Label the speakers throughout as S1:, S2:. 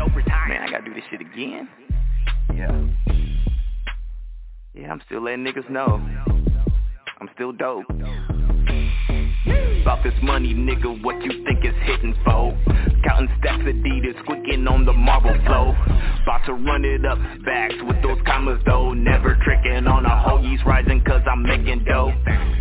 S1: dope retire. Man, I gotta do this shit again. Yeah. Yeah, I'm still letting niggas know. I'm still dope. About this money, nigga, what you think is hitting for? Counting stacks of Adidas, squeaking on the marble flow. About to run it up, bags with those commas though. Never tricking on a hoe, he's rising cause I'm making dough.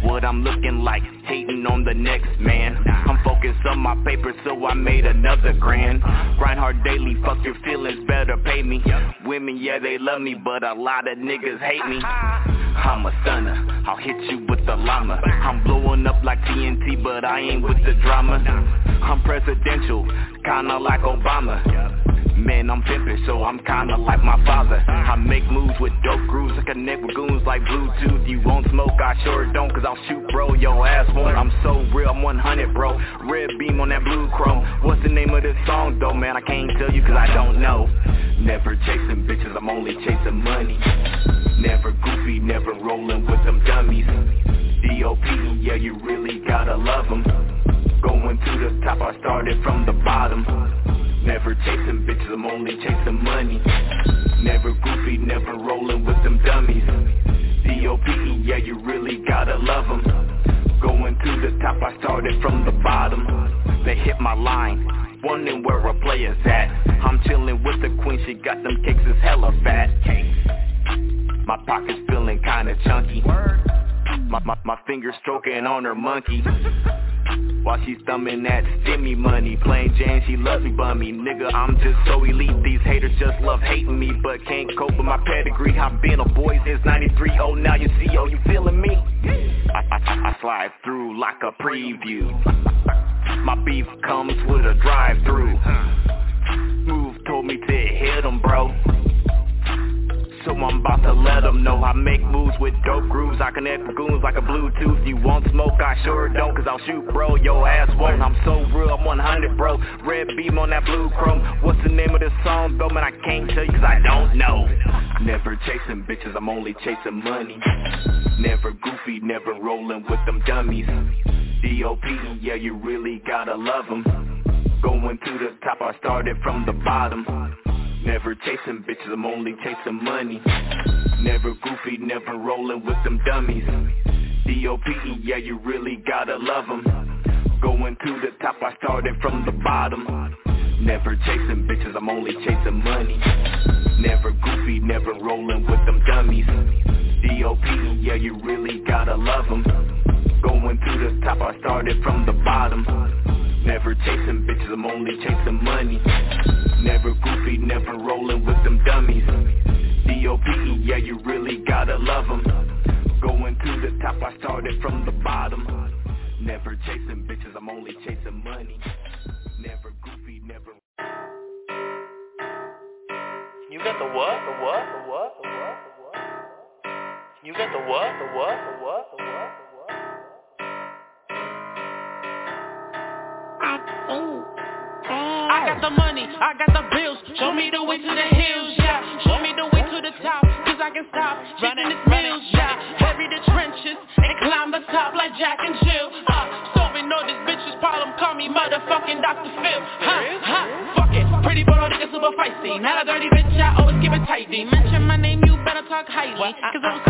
S1: What I'm looking like, hating on the next man. I'm focused on my paper, so I made another grand. Grind hard daily, fuck your feelings, better pay me. Women, yeah, they love me, but a lot of niggas hate me. I'm a stunner, I'll hit you with the llama. I'm blowing up like TNT, but I ain't with the drama. I'm presidential, kinda like Obama. Man, I'm pimpin', so I'm kinda like my father. I make moves with dope grooves, I connect with goons like Bluetooth. You won't smoke, I sure don't, cause I'll shoot bro, yo ass won't. I'm so real, I'm 100 bro, red beam on that blue chrome. What's the name of this song though, man, I can't tell you cause I don't know. Never chasing bitches, I'm only chasing money. Never goofy, never rolling with them dummies. D.O.P., yeah, you really gotta love them Going to the top, I started from the bottom Never chasing bitches, I'm only chasing money. Never goofy, never rolling with them dummies. D.O.P.E., yeah, you really gotta love them Going to the top, I started from the bottom. They hit my line, wondering where a player's at. I'm chilling with the queen, she got them cakes, it's hella fat. My pocket's feeling kinda chunky. My, my, my fingers stroking on her monkey while she's thumbing that stimmy money. Plain Jane, she loves me bummy. Nigga, I'm just so elite. These haters just love hating me But can't cope with my pedigree. I've been a boy since 93 Oh, now you see, oh, you feeling me? I, I, I slide through like a preview. My beef comes with a drive-through. Move told me to hit him, bro I'm about to let them know I make moves with dope grooves. I connect with goons like a Bluetooth. You want smoke? I sure don't Cause I'll shoot bro, your ass won't. I'm so real, I'm 100 bro. Red beam on that blue chrome. What's the name of this song though? Man, I can't tell you cause I don't know. Never chasing bitches, I'm only chasing money. Never goofy, never rolling with them dummies. D.O.P. Yeah, you really gotta love them Going to the top, I started from the bottom Never chasing bitches, I'm only chasing money. Never goofy, never rolling with them dummies. D.O.P.E. Yeah, you really gotta love them Going to the top, I started from the bottom. Never chasing bitches, I'm only chasing money. Never goofy, never rolling with them dummies. D.O.P.E. Yeah, you really gotta love them Going to the top, I started from the bottom. Never chasing bitches, I'm only chasing money Never goofy, never rolling with them dummies D.O.P.E. Yeah, you really gotta love them Going to the top, I started from the bottom Never chasing bitches, I'm only chasing money Never goofy, never
S2: You got the what? The what? The what? The what? The what? You got the what? The what? The what? The what? The what?
S3: I got the money, I got the bills. Show me the way to the hills, yeah. Show me the way to the top, cause I can stop running this mills, yeah. Heavy the trenches and climb the top like Jack and Jill. Uh, solving all this bitch's problem, call me motherfucking Dr. Phil. Huh, huh, fuck it. Pretty bottle nigga super feisty. Not a dirty bitch, I always keep it tidy. Mention my name, you better talk highly. Cause I'm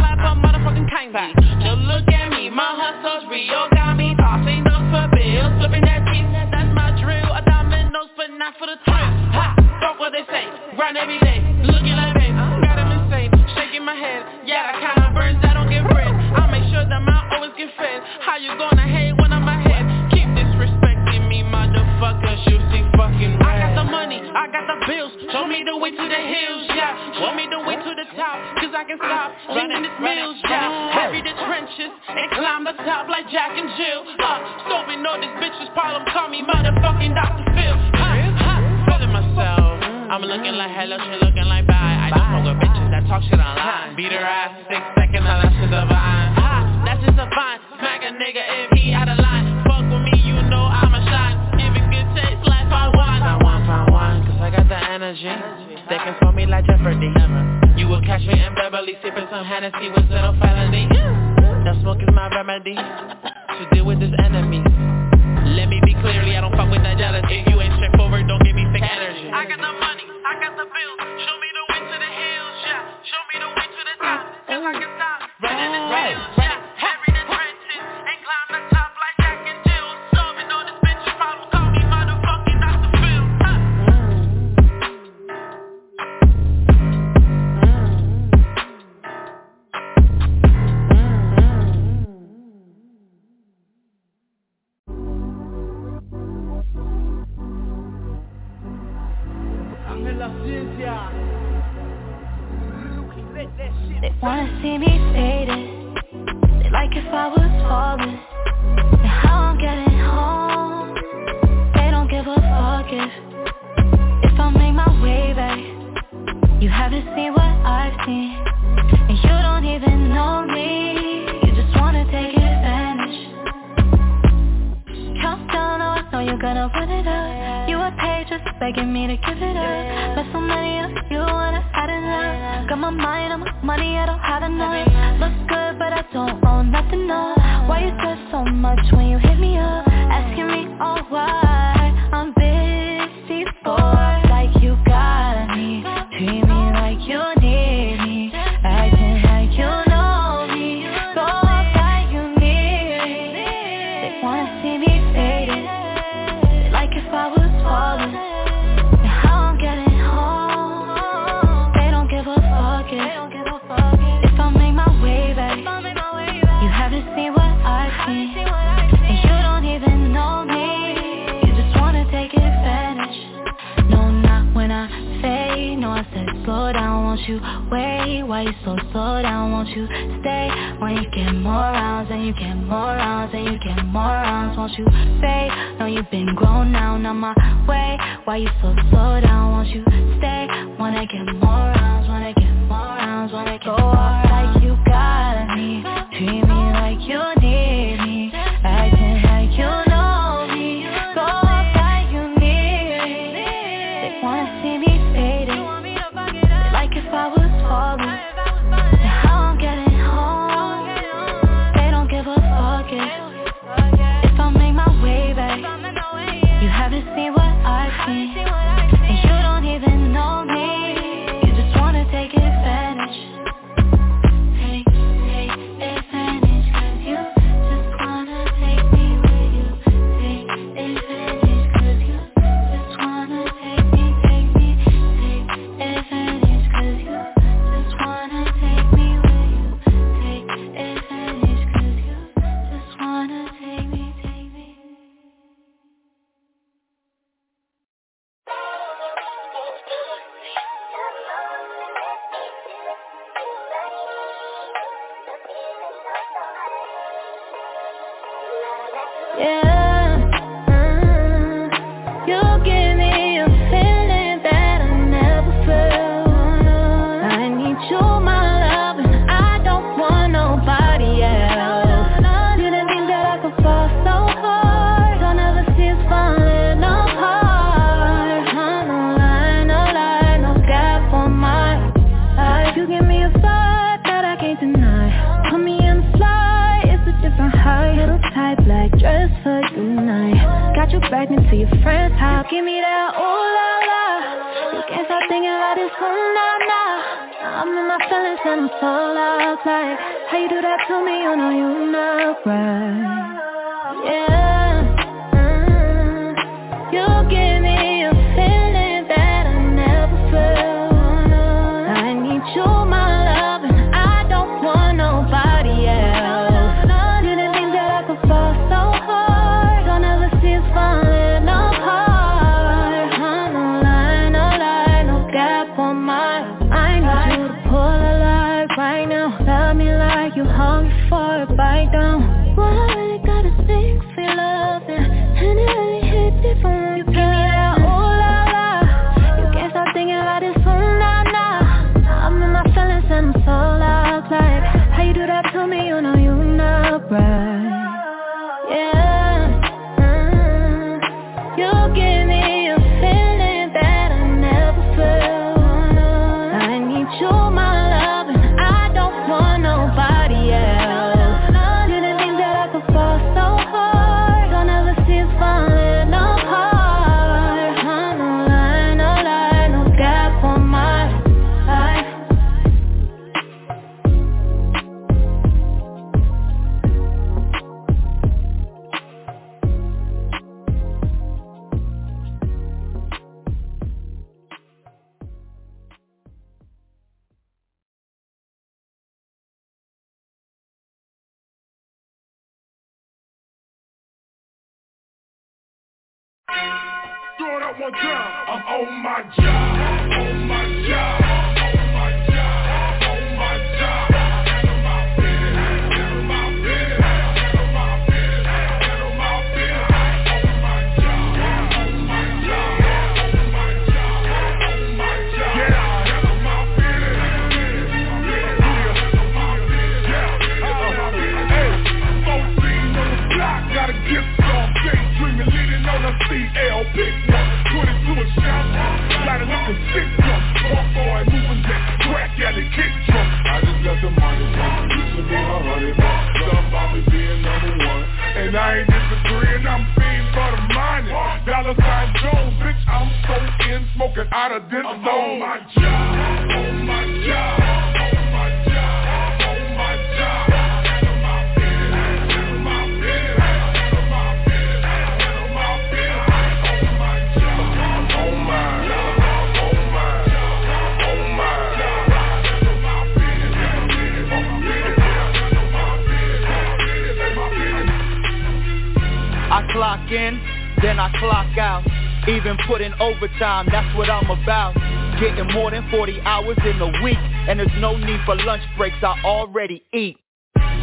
S4: overtime, that's what I'm about. Getting more than 40 hours in a week, and there's no need for lunch breaks, I already eat.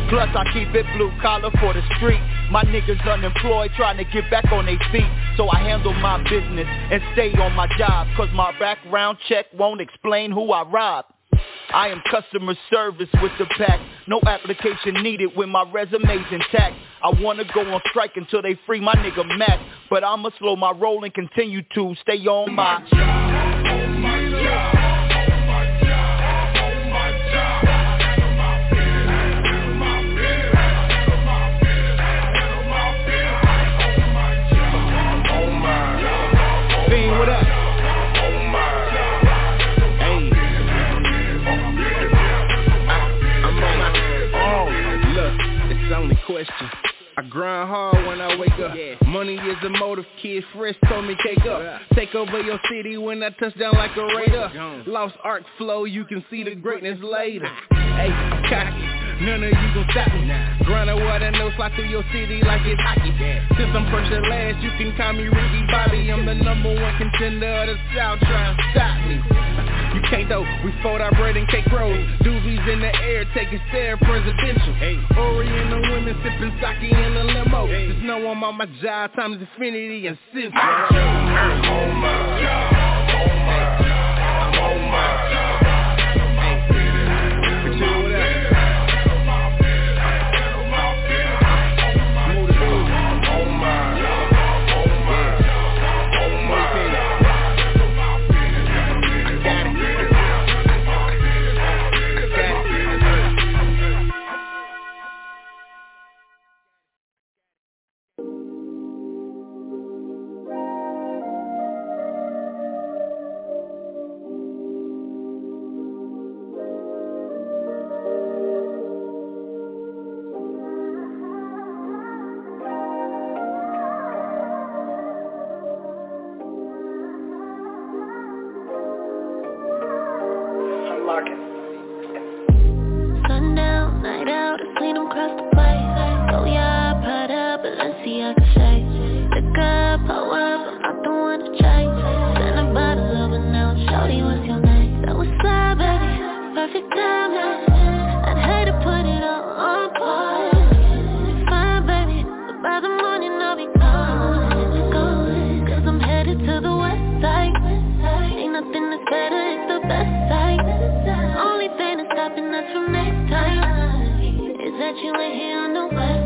S4: Plus I keep it blue collar for the street My niggas unemployed trying to get back on their feet So I handle my business and stay on my job Cause my background check won't explain who I robbed I am customer service with the pack. No application needed when my resume's intact. I wanna go on strike until they free my nigga Mac. But I'ma slow my roll and continue to stay on my job.
S5: Question. I grind hard when I wake up. Yeah. Money is the motive, kid fresh told me take up. Yeah. Take over your city when I touch down like a raider. Lost arc flow, you can see the greatness later. Hey, cocky. None of you gon' stop me. now. Grinding water, no slide through your city like it's hockey. Since I'm first and last, you can call me Ricky Bobby. I'm the number one contender of the South, trying to stop me. You can't though, we fold our bread and cake rolls. Doobies in the air, taking stare presidential. Hey. Oriental women sipping sake in a limo. Hey. Just know I'm on my job, times infinity and since. I'm on my job. I'm on my job.
S6: That you ain't here on the west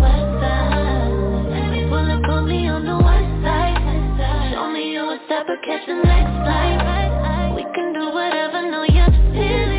S6: Me on the west side. Show me you catch the next flight. We can do whatever, no, you're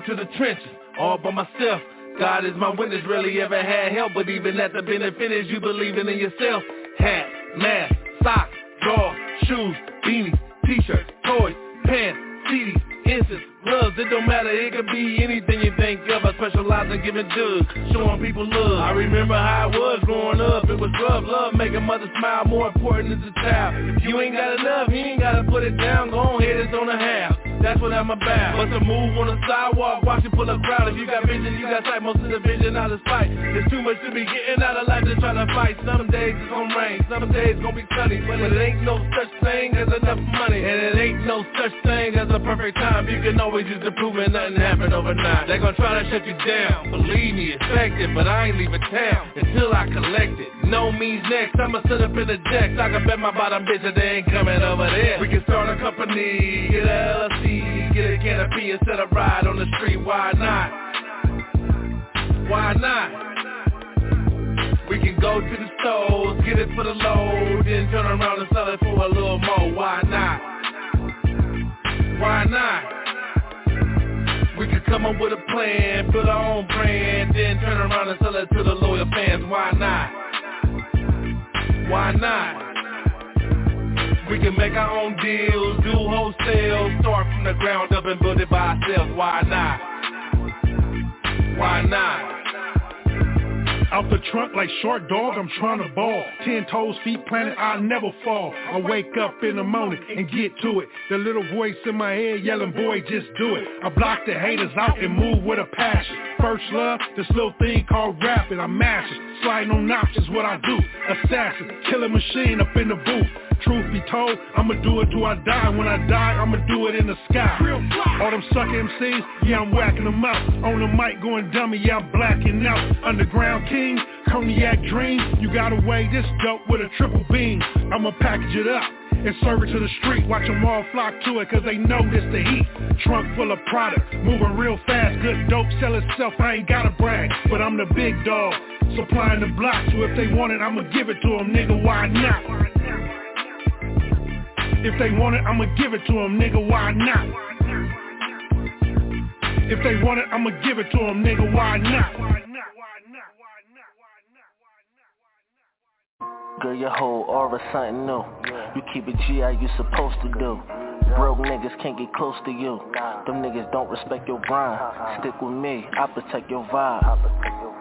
S6: up
S7: to the trenches, all by myself. God is my witness, really ever had help, but even at the benefit is you believing in yourself. Hat, mask, socks, drawers, shoes, beanies, t-shirts, toys, pants, CDs, incense, gloves. It don't matter, it could be anything you think of. I specialize in giving jugs, showing people love. I remember how it was growing up. It was rough, love making mother smile more important as a child. If you ain't got enough, you ain't gotta put it down. Go ahead, it's on the half. That's what I'm about. But to move on the sidewalk, watch it pull a crowd. If you got vision, you got sight. Most of the vision out of sight. There's too much to be getting out of life to try to fight. Some days it's gonna rain, some days it's gonna be sunny. But it ain't no such thing as enough money. And it ain't no such thing as a perfect time. You can always use improvement, nothing happen overnight. They gonna try to shut you down. Believe me, it's it, but I ain't leaving town until I collect it. No means next, I'ma sit up in the decks. I can bet my bottom bitch that they ain't coming over there. We can start a company, get a LLC get a canopy instead of ride on the street, why not? Why not? We can go to the stores, get it for the load, then turn around and sell it for a little more, why not? Why not? We could come up with a plan, build our own brand, then turn around and sell it to the loyal fans, why not? Why not? We can make our own deals, do wholesale, start from the ground up and build it by ourselves. Why not? Why not?
S8: Out the trunk like short dog, I'm trying to ball. Ten toes, feet planted, I'll never fall. I wake up in the morning and get to it. The little voice in my head yelling, boy, just do it. I block the haters out and move with a passion. First love, this little thing called rapping. I mash it. Sliding on knocks is what I do. Assassin, killing machine up in the booth. Truth be told, I'ma do it till I die. When I die, I'ma do it in the sky. All them suck MCs, yeah, I'm whacking them out. On the mic going dummy, yeah, I'm blacking out. Underground King, Cognac Dream. You gotta weigh this dope with a triple beam. I'ma package it up and serve it to the street. Watch them all flock to it cause they know this the heat. Trunk full of product, moving real fast. Good dope sell itself, I ain't gotta brag. But I'm the big dog, supplying the block. So if they want it, I'ma give it to them, nigga, why not? If they want it, I'ma give it to them, nigga, why not? If they want it, I'ma give it to them, nigga, why not?
S9: Girl, your whole aura something new. You keep it G how you supposed to do. Broke niggas can't get close to you. Them niggas don't respect your grind. Stick with me, I protect your vibe.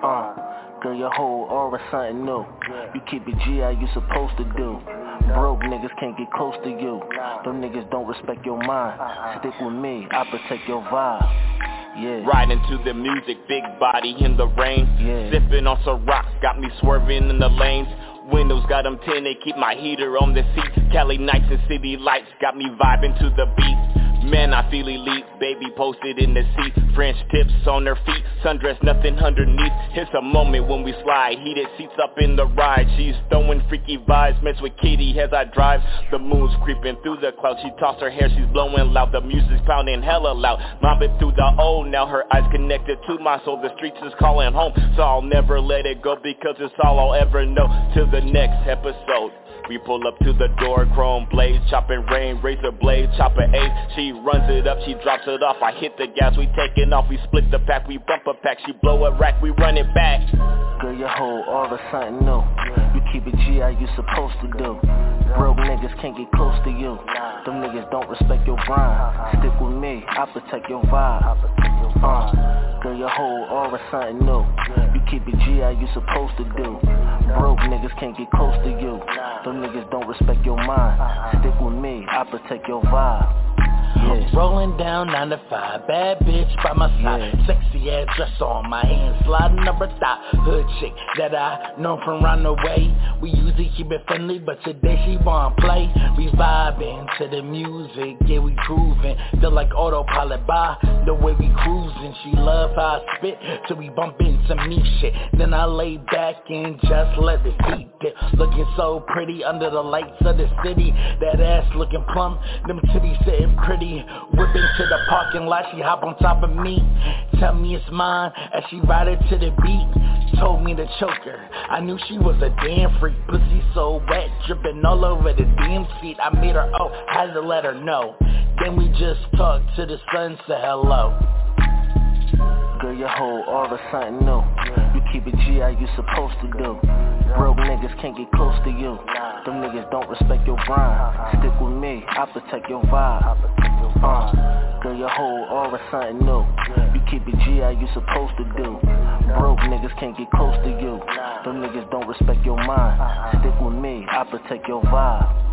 S9: Uh, girl, your whole aura something new. You keep it G how you supposed to do. Broke niggas can't get close to you. Them niggas don't respect your mind. Stick with me, I protect your vibe. Yeah.
S10: Riding to the music, big body in the rain. Yeah. Sipping on some rocks, got me swerving in the lanes. Windows got them tinted, keep my heater on the seat. Cali nights and city lights got me vibing to the beat. Man, I feel elite, baby posted in the seat. French tips on her feet, sundress nothing underneath. It's a moment when we slide, heated seats up in the ride. She's throwing freaky vibes, mess with Katie as I drive. The moon's creeping through the clouds, she tossed her hair, she's blowing loud. The music's pounding hella loud, mobbing through the old. Now her eyes connected to my soul, the streets is calling home. So I'll never let it go because it's all I'll ever know. Till the next episode we pull up to the door, chrome blades, chopping rain, razor blade, chopper eight. She runs it up, she drops it off. I hit the gas, we taking off. We split the pack, we bump a pack. She blow a rack, we run it back.
S9: Girl, your whole aura something new. You keep it G how you supposed to do. Broke niggas can't get close to you. Them niggas don't respect your grind. Stick with me, I protect your vibe. Uh, girl, your whole aura something new. You keep it G how you supposed to do. Broke niggas can't get close to you. Them niggas don't respect your mind. Stick with me, I protect your vibe. Yeah.
S11: Rolling down 9 to 5, bad bitch by my side. Yeah. Sexy ass dress on my hand, sliding up her thigh. Hood chick that I know from round the way. We usually keep it friendly, but today she wanna play. We vibing to the music, yeah we grooving. Feel like autopilot by the way we cruising. She love how I spit till we bump into me shit. Then I lay back and just let the beat dip Looking so pretty under the lights of the city. That ass looking plump, them titties sitting pretty Whip into the parking lot, she hop on top of me. Tell me it's mine as she ride it to the beat. Told me to choke her, I knew she was a damn freak. Pussy so wet, dripping all over the damn seat. I made her, oh, had to let her know. Then we just talked to the sun, said hello.
S9: Girl, your whole aura something new. Keep it G how you supposed to do. Broke niggas can't get close to you. Them niggas don't respect your grind. Stick with me, I protect your vibe. Uh, girl, your whole aura something new. You keep it G how you supposed to do. Broke niggas can't get close to you. Them niggas don't respect your mind. Stick with me, I protect your vibe.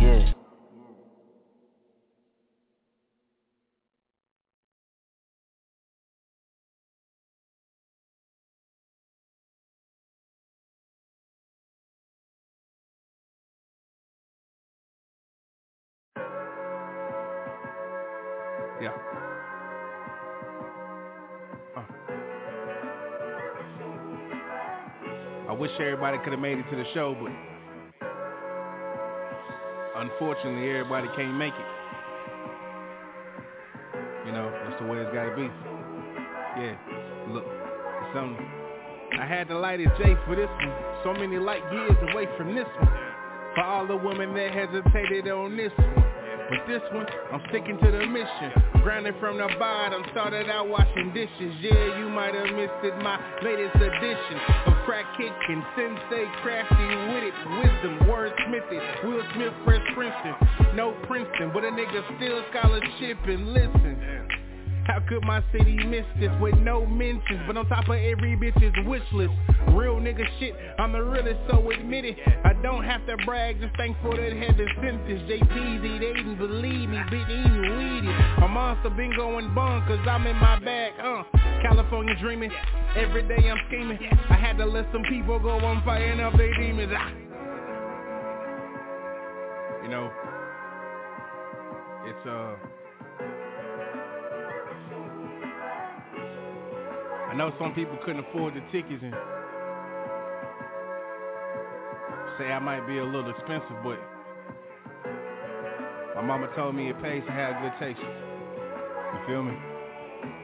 S9: Yeah.
S5: Yeah. Wish everybody could have made it to the show, but unfortunately everybody can't make it. You know, that's the way it's gotta be. Yeah, look. I had to light a J for this one. So many light years away from this one. For all the women that hesitated on this one. But this one, I'm sticking to the mission. Grounded from the bottom, started out washing dishes. Yeah, you might have missed it, my latest edition of crack kicking. Sensei crafty with it, wisdom, wordsmithing. Will Smith, Fresh Princeton, no Princeton, but a nigga still scholarship and listen. How could my city miss this with no mentions? But on top of every bitch's wish list Real nigga shit, I'm the realest, so admit it. I don't have to brag, just thankful that heaven sent this JPZ, they didn't believe me, been eating weedy My monster been going cause I'm in my bag, uh. California dreaming, every day I'm scheming. I had to let some people go on firing up their demons. Ah. You know, it's uh I know some people couldn't afford the tickets and say I might be a little expensive, but my mama told me it pays to have good taste. You feel me?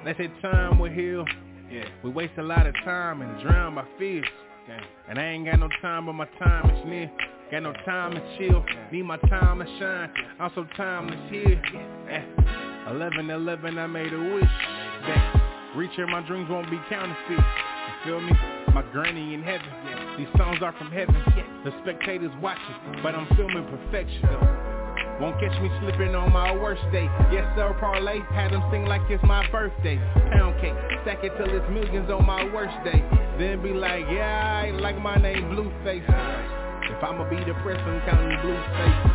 S5: They say time will heal. Yeah. We waste a lot of time and drown my fears. Damn. And I ain't got no time, but my time is near. Got no time to chill. Need my time to shine. Also time is here. Yeah. 11 11 I made a wish. That Reaching my dreams won't be counterfeit. You feel me? My granny in heaven. Yeah. These songs are from heaven. Yeah. The spectators watching, but I'm filming perfection. though. Won't catch me slipping on my worst day. Yes sir, parlay. Had them sing like it's my birthday. Pound cake, stack it till it's millions on my worst day. Then be like, yeah, I like my name Blueface. If I'ma be depressed, I'm counting blue faces.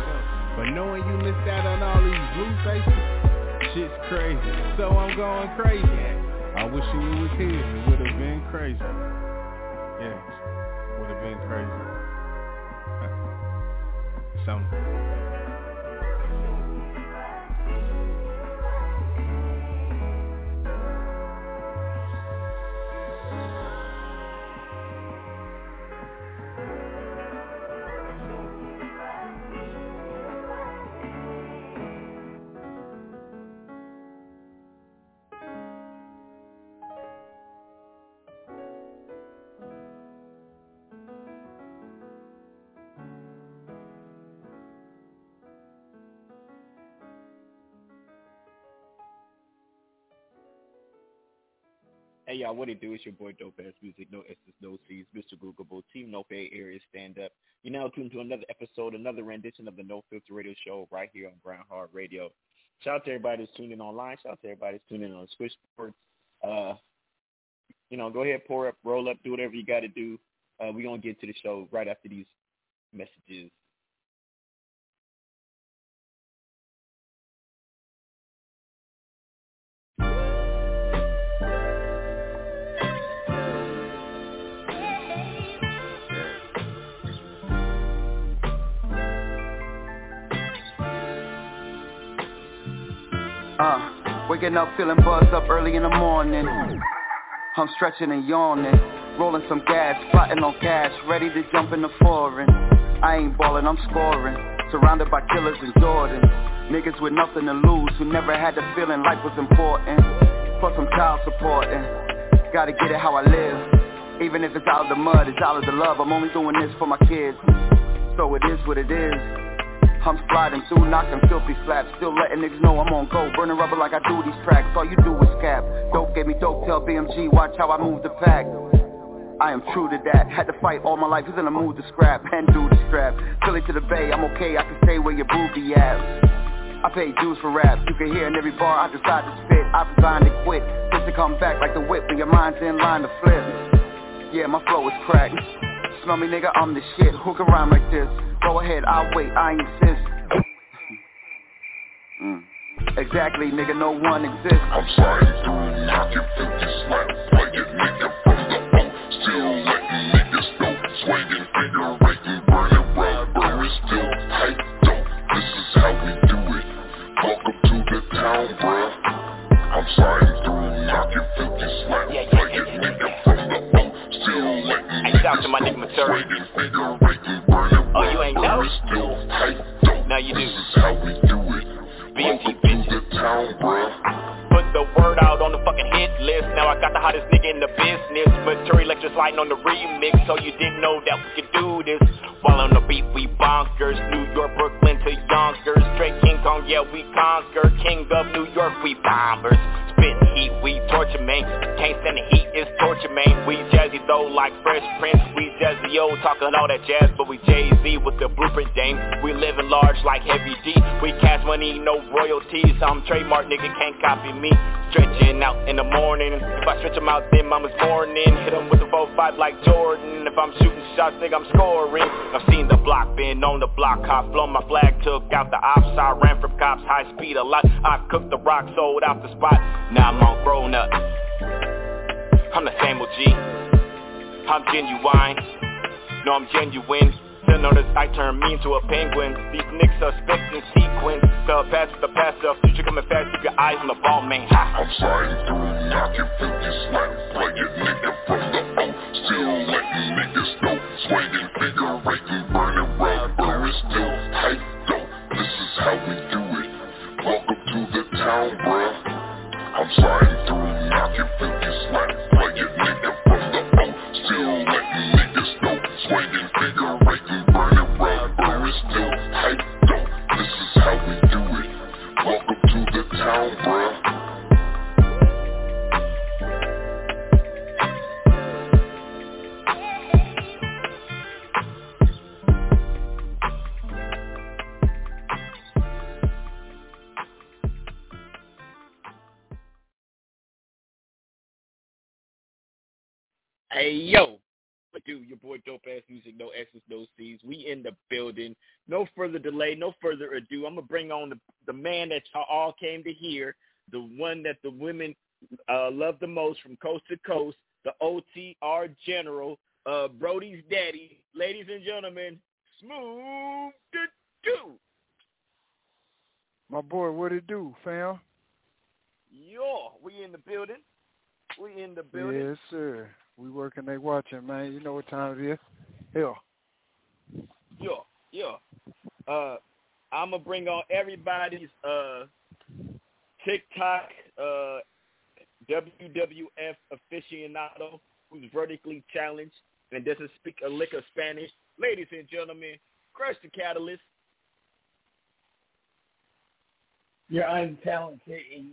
S5: But knowing you missed out on all these blue faces, shit's crazy. So I'm going crazy. I wish you was here. It would have been crazy. Yeah, would have been crazy. Something.
S12: Y'all, what it do? It's your boy Dope Ass Music, no S's, no C's, Mr. Googleable, Team No Bay Area Stand Up. You're now tuned to another episode, another rendition of the No Filter Radio Show right here on Brown Heart Radio. Shout out to everybody that's tuning in online. Shout out to everybody that's tuning in on Switchboard. Uh, you know, go ahead, pour up, roll up, do whatever you got to do. Uh, we're going to get to the show right after these messages.
S13: Waking up feeling buzzed up early in the morning. I'm stretching and yawning, rolling some gas, plotting on cash, ready to jump in the foreign. I ain't ballin', I'm scoring, surrounded by killers and Jordan. Niggas with nothing to lose, who never had the feeling life was important. For some child supporting, gotta get it how I live. Even if it's out of the mud, it's out of the love. I'm only doing this for my kids. So it is what it is. I'm sliding through, knocking filthy slaps Still letting niggas know I'm on go. Burning rubber like I do these tracks. All you do is cap Dope gave me dope, tell BMG Watch how I move the pack. I am true to that. Had to fight all my life, who's in the mood to scrap. And do the strap. Philly to the bay, I'm okay. I can stay where your booby at. I pay dues for rap. You can hear in every bar I decide to spit. I designed to quit Just to come back like the whip When your mind's in line to flip. Yeah, my flow is cracked Smell me nigga, I'm the shit Who can rhyme like this? Go ahead, I'll wait, I insist. mm. Exactly, nigga, no one exists.
S10: I'm sliding through, knocking 50 slap, playing nigga from the O. Still letting niggas know, swinging, figure rating, burning rubber is still tight, though. This is how we do it. Welcome to the town, bruh. I'm sliding through, knocking 50 slap, playing nigga from the O. Still letting niggas know, swinging, figure rating, burning
S14: Oh, you ain't know? Now you do.
S10: This is how we do it.
S14: BMT
S10: bitch. The.
S14: Put the word out on the fucking hit list. Now I got the hottest nigga in the business. Maturi lecture sliding on the remix, so you didn't know that we could do this. While on the beat, we bonkers. New York, Brooklyn to Yonkers. Straight King Kong, yeah, we conquer. King of New York, we bombers. Spitting heat, we torture, man. Can't stand the heat, it's torture, man. We jazzy though, like Fresh Prince. We jazzy, yo, talking all that jazz, but we Jay-Z with the blueprint game We living large like Heavy D. We cash money, no royalties. I'm trademark, nigga, can't copy me. Stretching out in the morning. If I stretch them out, then mama's morning. Hit them with the 4-5 like Jordan. If I'm shooting shots, nigga, I'm scoring. I've seen the block, been on the block. Blown my flag, took out the ops. I ran from cops, high speed a lot. I cooked the rock, sold out the spot. Now I'm on grown up. I'm the same OG. I'm genuine. No, I'm genuine. Still notice I turn me into a penguin. These niggas suspecting sequence. The past the past, the future coming fast. Keep your eyes on the ball, man. Ha.
S10: I'm sliding through, knocking 50 slap. Playing nigga from the O. Still letting niggas know. Swinging, figure rating, burning rubber is still tight, though. This is how we do it. Welcome to the town, bruh. I'm sliding through, knocking 50 slap. Playing nigga from the O. Still letting. Swinging, burning. This is how we do it. Welcome to the town, bruh.
S12: Hey yo, do your boy Dope Ass Music, no X's, no C's. We in the building. No further delay, no further ado. I'm gonna bring on the the man that y'all all came to hear, the one that the women uh, love the most from coast to coast, the OTR General, uh, Brody's daddy. Ladies and gentlemen, Smooth the Do.
S15: My boy, what it do, fam?
S12: Yo, we in the building. We in the building.
S15: Yes, sir. We working, they watching, man. You know what time it is. Hell.
S12: Yeah, yeah. Uh, I'm gonna bring on everybody's uh TikTok uh WWF aficionado who's vertically challenged and doesn't speak a lick of Spanish. Ladies and gentlemen, Crush the Catalyst.
S16: You're untalented and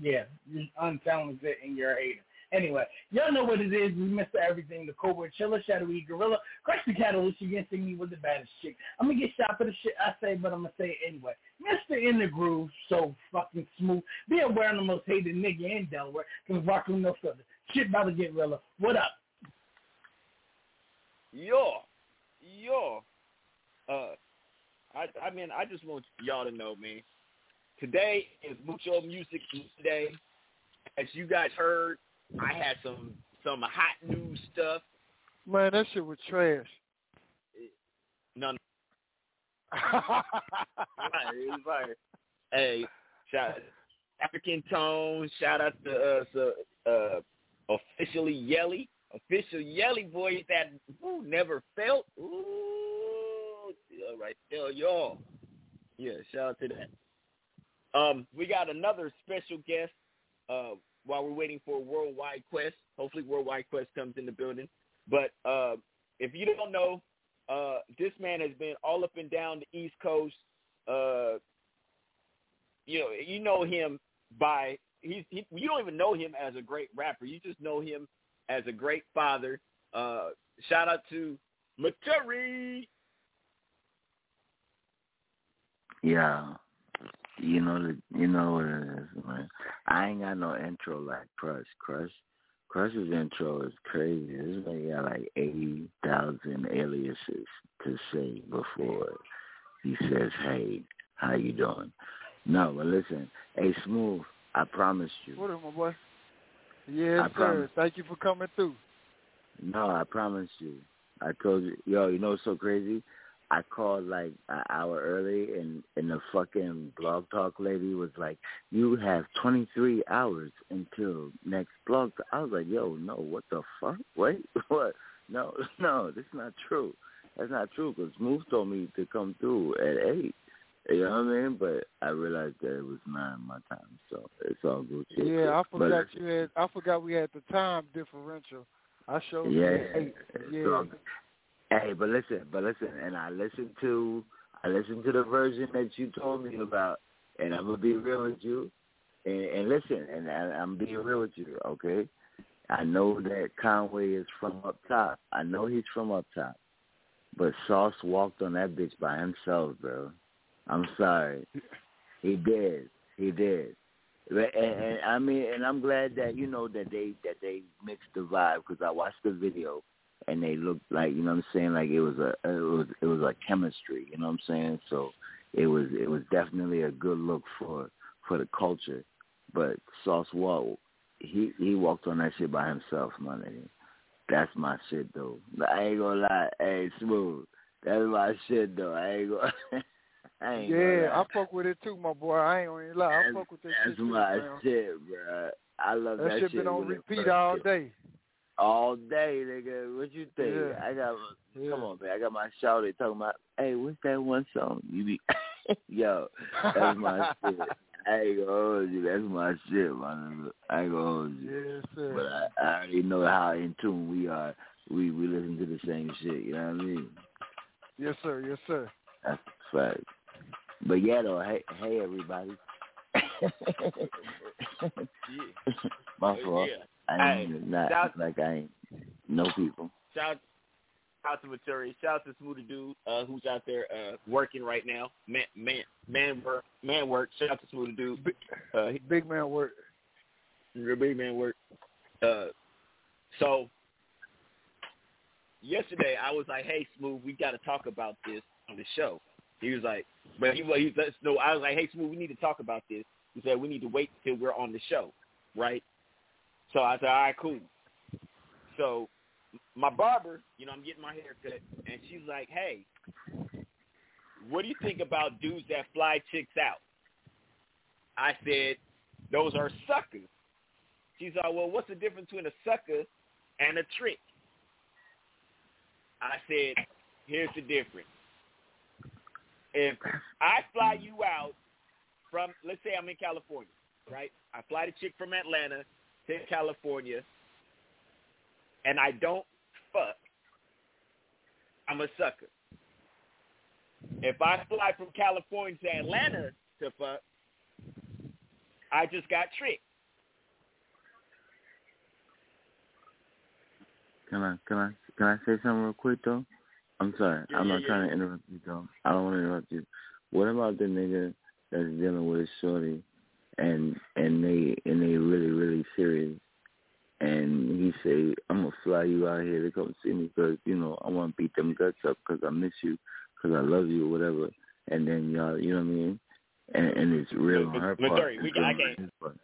S16: Yeah, you're untalented and you're a hater. Anyway, y'all know what it is. We Mr. Everything, the Cobra Chiller, Shadowy Gorilla, Crush the Catalyst, you can see me with the baddest chick. I'm gonna get shot for the shit I say, but I'm gonna say it anyway. Mr. In the Groove, so fucking smooth. Be aware I'm the most hated nigga in Delaware, cause rockin' no filter. Shit about to get realer. What up?
S14: Yo, yo. Uh, I I mean I just want y'all to know, man. Today is Mucho Music Day. As you guys heard, I had some some hot news stuff.
S15: Man, that shit was trash.
S14: None. it's like, hey, shout African Tone. Shout out to uh, so, uh officially Yelly, official Yelly voice that ooh, never felt. Ooh, all right there, y'all. Yeah, shout out to that. Um, we got another special guest. Uh, while we're waiting for Worldwide Quest. Hopefully, Worldwide Quest comes in the building. But uh, if you don't know, uh, this man has been all up and down the East Coast. Uh, you know, you know him by he's he, you don't even know him as a great rapper. You just know him as a great father. Uh, shout out to Maturi.
S17: Yeah. You know the you know what it is, man. I ain't got no intro like Crush. Crush Crush's intro is crazy. This man got like eighty thousand aliases to say before he says, Hey, how you doing? No, but listen, hey Smooth, I promise you.
S15: What up, my boy? Yes,
S17: I
S15: sir.
S17: promise.
S15: Thank you for coming through.
S17: No, I promise you. I told you, yo, you know what's so crazy? I called like an hour early, and and the fucking blog talk lady was like, "You have 23 hours until next blog." Talk. I was like, "Yo, no, what the fuck? Wait, what? No, no, this is not true. That's not true." Because Smooth told me to come through at eight. You know what I mean? But I realized that it was nine my time, so it's all good. shit.
S15: Yeah, I
S17: But
S15: forgot you had. I forgot we had the time differential. I showed you
S17: Yeah,
S15: at eight. Yeah.
S17: Hey, but listen, but listen, and I listened to I listened to the version that you told me about, and I'm gonna be real with you, and, and listen, and I, I'm being real with you, okay? I know that Conway is from up top. I know he's from up top, but Sauce walked on that bitch by himself, bro. I'm sorry, he did, he did. And, and I mean, and I'm glad that you know that they that they mixed the vibe because I watched the video and they looked like you know what I'm saying like it was a it was it was a chemistry you know what I'm saying so it was it was definitely a good look for for the culture but Sauce Walka he he walked on that shit by himself my nigga that's my shit though I ain't gonna lie hey smooth that's my shit though I ain't gonna I ain't
S15: Yeah. I fuck with it too, my boy. I ain't gonna lie. I
S17: That's-
S15: fuck with that
S17: that's
S15: shit too,
S17: my
S15: man.
S17: shit bro I love
S15: That
S17: that,
S15: shit been on repeat all day.
S17: All day, nigga. What you think?
S15: Yeah.
S17: I got come on, man. I got my shouty talking about, hey, what's that one song? You be yo, that's my shit. I ain't gonna hold you. That's my shit, man. I ain't gonna hold you.
S15: Yes, sir.
S17: But I, I already know how in tune we are. We we listen to the same shit. You know what I mean?
S15: Yes, sir. Yes, sir.
S17: That's a fact. But yeah, though. Hey, hey, everybody. my
S14: Oh,
S17: fault.
S14: yeah.
S17: I ain't
S14: Hey,
S17: not
S14: shout-
S17: like I ain't know people.
S14: Shout out to Maturi. Shout out to Smoothie Dude, uh, who's out there uh, working right now. Man, man, man work, man work. Shout out to Smoothie Dude. Uh, he-
S15: Big man work.
S14: Real big man work. Uh, so yesterday I was like, "Hey, Smooth, we got to talk about this on the show." He was like, "But he was he let us know." I was like, "Hey, Smooth, we need to talk about this." He said, "We need to wait till we're on the show, right?" So I said, "All right, cool." So my barber, you know, I'm getting my hair cut, and she's like, "Hey, what do you think about dudes that fly chicks out?" I said, "Those are suckers." She's like, well, what's the difference between a sucker and a trick? I said, here's the difference. If I fly you out from, let's say I'm in California, right? I fly the chick from Atlanta to California, and I don't fuck, I'm a sucker. If I fly from California to Atlanta to fuck, I just got tricked.
S17: Can I can I can I say something real quick though? I'm sorry.
S14: Yeah,
S17: I'm not
S14: yeah.
S17: trying to interrupt you though. I don't want to interrupt you. What about the nigga that's dealing with shorty and and they and they really really serious and he say I'm gonna fly you out here to come see me because you know I want to beat them guts up because I miss you because I love you or whatever and then y'all you know what I mean and and it's real on her part.
S14: Missouri, we
S17: it's real
S14: I
S17: on
S14: can't.
S17: his part.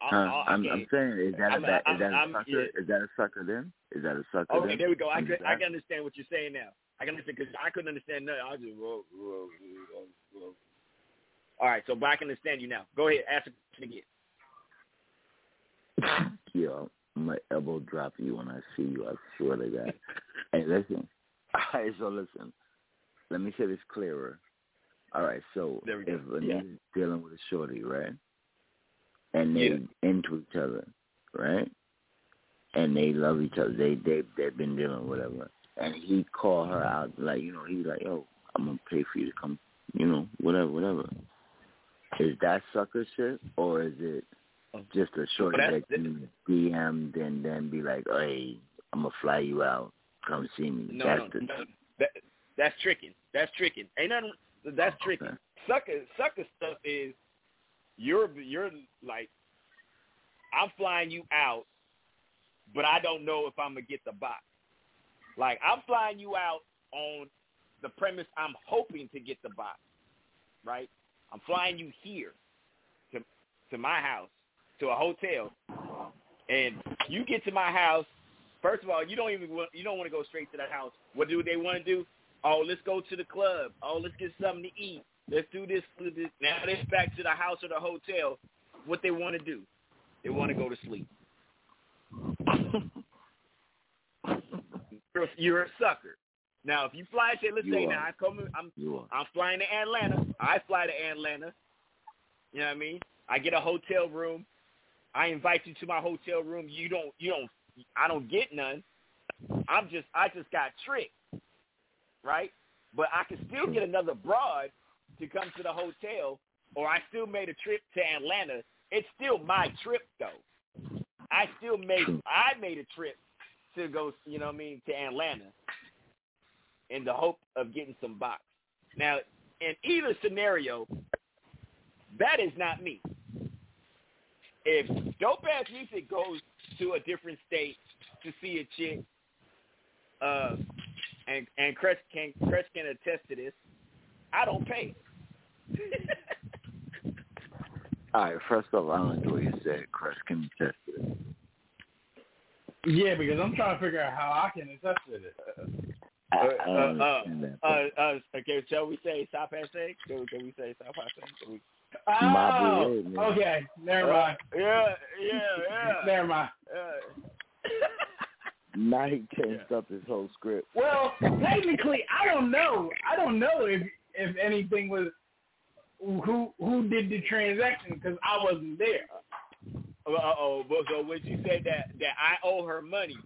S14: I-
S17: Huh?
S14: I- I
S17: I'm. I'm saying, is that a, that, is that a sucker? Is that a sucker then? Is that a sucker
S14: Okay,
S17: then?
S14: there we go. I can I can understand what you're saying now. I can understand because I couldn't understand nothing. I was just whoa, whoa, whoa, whoa. All right, so but I can understand you now. Go ahead, ask the question again.
S17: Yo, I'm gonna elbow drop you when I see you. I swear to God. hey, listen. All right, so listen. Let me say this clearer. All right, so
S14: we go.
S17: if a
S14: Yeah.
S17: nigga's dealing with a shorty, right, and they into each other, right, and they love each other, they they they've been dealing whatever, and he call her out like you know he's like, yo, I'm gonna pay for you to come, you know, whatever, whatever. Is that sucker shit or is it oh. just a
S14: short
S17: that you DM'd and then be like, hey, I'm gonna fly you out, come see me.
S14: No,
S17: That's
S14: no,
S17: the
S14: no. That, that's tricking. That's tricking. Ain't nothing. That's oh, tricking. Sucker, sucker stuff is you're you're like I'm flying you out, but I don't know if I'm gonna get the box. Like I'm flying you out on the premise I'm hoping to get the box, right? I'm flying you here to to my house to a hotel, and you get to my house. First of all, you don't even want, you don't want to go straight to the house. What do they want to do? Oh, let's go to the club. Oh, let's get something to eat. Let's do this. this. Now they're back to the house or the hotel. What they want to do? They want to go to sleep. You're a sucker. Now, if you fly, say, let's
S17: You
S14: say
S17: are.
S14: now I come, I'm. I'm flying to Atlanta. I fly to Atlanta. You know what I mean? I get a hotel room. I invite you to my hotel room. You don't. You don't. I don't get none. I'm just. I just got tricked, right? But I can still get another broad to come to the hotel, or I still made a trip to Atlanta. It's still my trip though. I still made. I made a trip to go. You know what I mean? To Atlanta in the hope of getting some box. Now, in either scenario, that is not me. If dope ass music goes to a different state to see a chick, uh, and and Chris can Chris can attest to this, I don't pay.
S17: All right, first off, I don't enjoy what you said, Chris. Can attest to it?
S16: Yeah, because I'm trying to figure out how I can attest to this.
S17: I,
S14: Uh,
S17: I
S14: uh, uh, uh, okay, shall we say South Passe? Can, can we say South Passe? Can we-
S16: Oh,
S17: boy,
S16: okay. Never
S14: Uh,
S16: mind.
S14: yeah, yeah, yeah.
S16: Never mind.
S14: Uh,
S17: Now he changed up his whole script.
S16: Well, technically, I don't know. I don't know if if anything was who who did the transaction because I wasn't there.
S14: Uh oh, but so when you said that that I owe her money,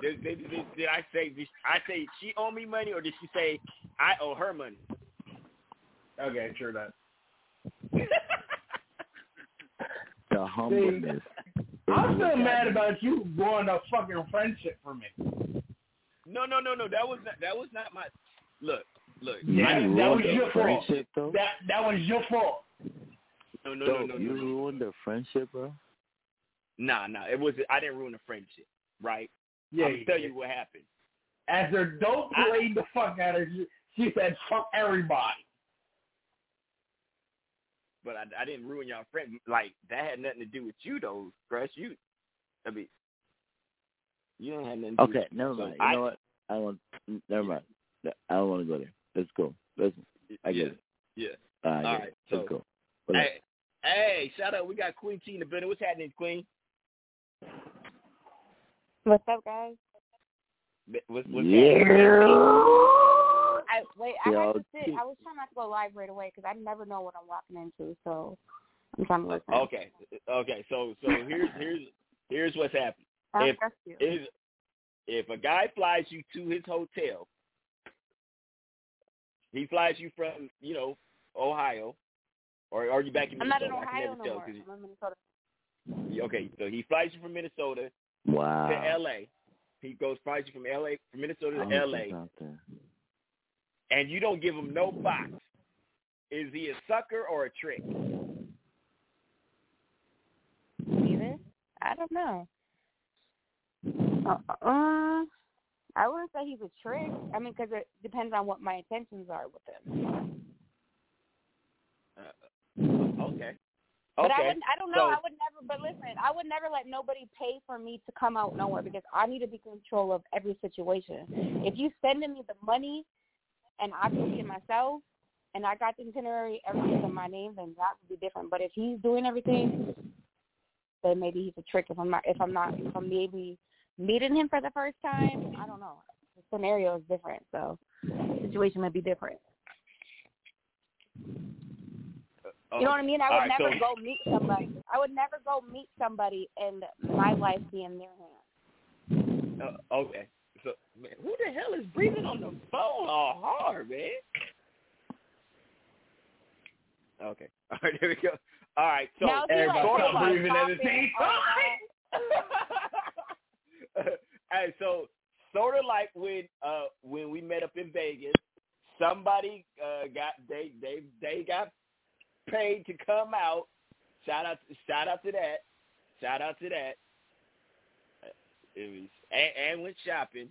S14: did, did, did, did I say did I say she owe me money or did she say I owe her money?
S16: Okay, sure that.
S17: The humbleness.
S16: I'm still mad about you blowing a fucking friendship for me.
S14: No, no, no, no. That was not that was not my look. Look.
S17: You
S16: That, that was your fault.
S17: friendship, though?
S16: That that was your fault.
S14: No, no, no, no, no,
S17: you
S14: no.
S17: ruined the friendship, bro.
S14: Nah, nah. It was I didn't ruin the friendship, right?
S16: Yeah,
S14: I'll tell
S16: did.
S14: you what happened.
S16: After dope
S14: I-
S16: played the fuck out of you, she said fuck everybody.
S14: But I, I didn't ruin y'all friend. Like that had nothing to do with you though, Crush. You, I mean, you don't have nothing. To do
S17: Okay,
S14: with you.
S17: never
S14: So
S17: mind. You
S14: I,
S17: know what? I want. Never mind. I don't want to go there. Let's go. Listen, I get
S14: yeah,
S17: it.
S14: yeah.
S17: Uh, I get it. Let's
S14: so-
S17: go. What?
S14: Hey, hey, shout out. We got Queen T in the building. What's happening, Queen?
S18: What's up, guys?
S14: What's, what's
S17: Yeah.
S18: I wait. I
S17: Yo,
S18: had to sit.
S17: T-
S18: I was trying not to go live right away because I never know what I'm walking into. So I'm trying to listen.
S14: Okay, okay. So, so here's here's here's what's happening.
S18: I
S14: If if if a guy flies you to his hotel, he flies you from you know Ohio, or are you back in Minnesota?
S18: I'm not
S14: Minnesota?
S18: in Ohio
S14: never
S18: no
S14: tell
S18: more.
S14: 'cause you-
S18: I'm in Minnesota.
S14: Okay, so he flies you from Minnesota
S17: Wow.
S14: to L.A. He goes flies you from L.A. from Minnesota to
S17: I'm
S14: L.A. and you don't give him no box. Is he a sucker or a trick?
S18: Either? I don't know. Uh, uh, I wouldn't say he's a trick. I mean, because it depends on what my intentions are with him.
S14: Okay.
S18: But I
S14: Okay.
S18: would I don't know.
S14: So-
S18: I would never. But listen, I would never let nobody pay for me to come out nowhere because I need to be in control of every situation. If you sending me the money and I book it myself and I got the itinerary, everything in my name, then that would be different. But if he's doing everything, then maybe he's a trick. If I'm not, if I'm not, if I'm maybe meeting him for the first time, I don't know. The scenario is different, so the situation might be different. You know what I mean? I would
S14: All right,
S18: never
S14: so-
S18: go meet somebody. I would never go meet somebody and my life be in their hands.
S14: Uh, okay. So, man, who the hell is breathing on the phone all hard, man? Okay. All right, there we go. All right, so
S18: Now, you, like,
S14: breathing at the same time. hey, so sort of like when uh when we met up in Vegas, somebody uh got they they they got paid to come out. Shout out shout out to that. Shout out to that. Uh, It was and, and went shopping.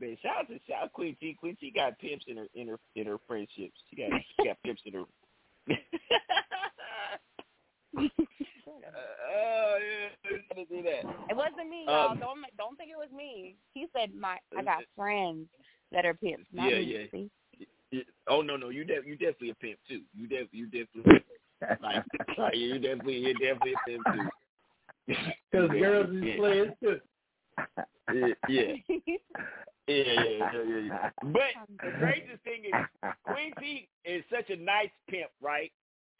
S14: Man, shout out to shout out Queen T. Queen T got pimps in her in her in her friendships. She got she got pimps in her. Oh yeah, gonna do that.
S18: It wasn't me, y'all.
S14: Um,
S18: don't don't think it was me. He said my I got friends that are pimps, not
S14: Yeah,
S18: me.
S14: yeah.
S18: See?
S14: Oh no, no, you de- you definitely a pimp too. You def you definitely like, like you definitely you're definitely a pimp too.
S16: Because
S14: Yeah,
S16: girls is
S14: yeah.
S16: players too.
S14: Yeah, yeah, yeah, yeah, yeah, yeah. But the craziest thing is Queen T is such a nice pimp, right?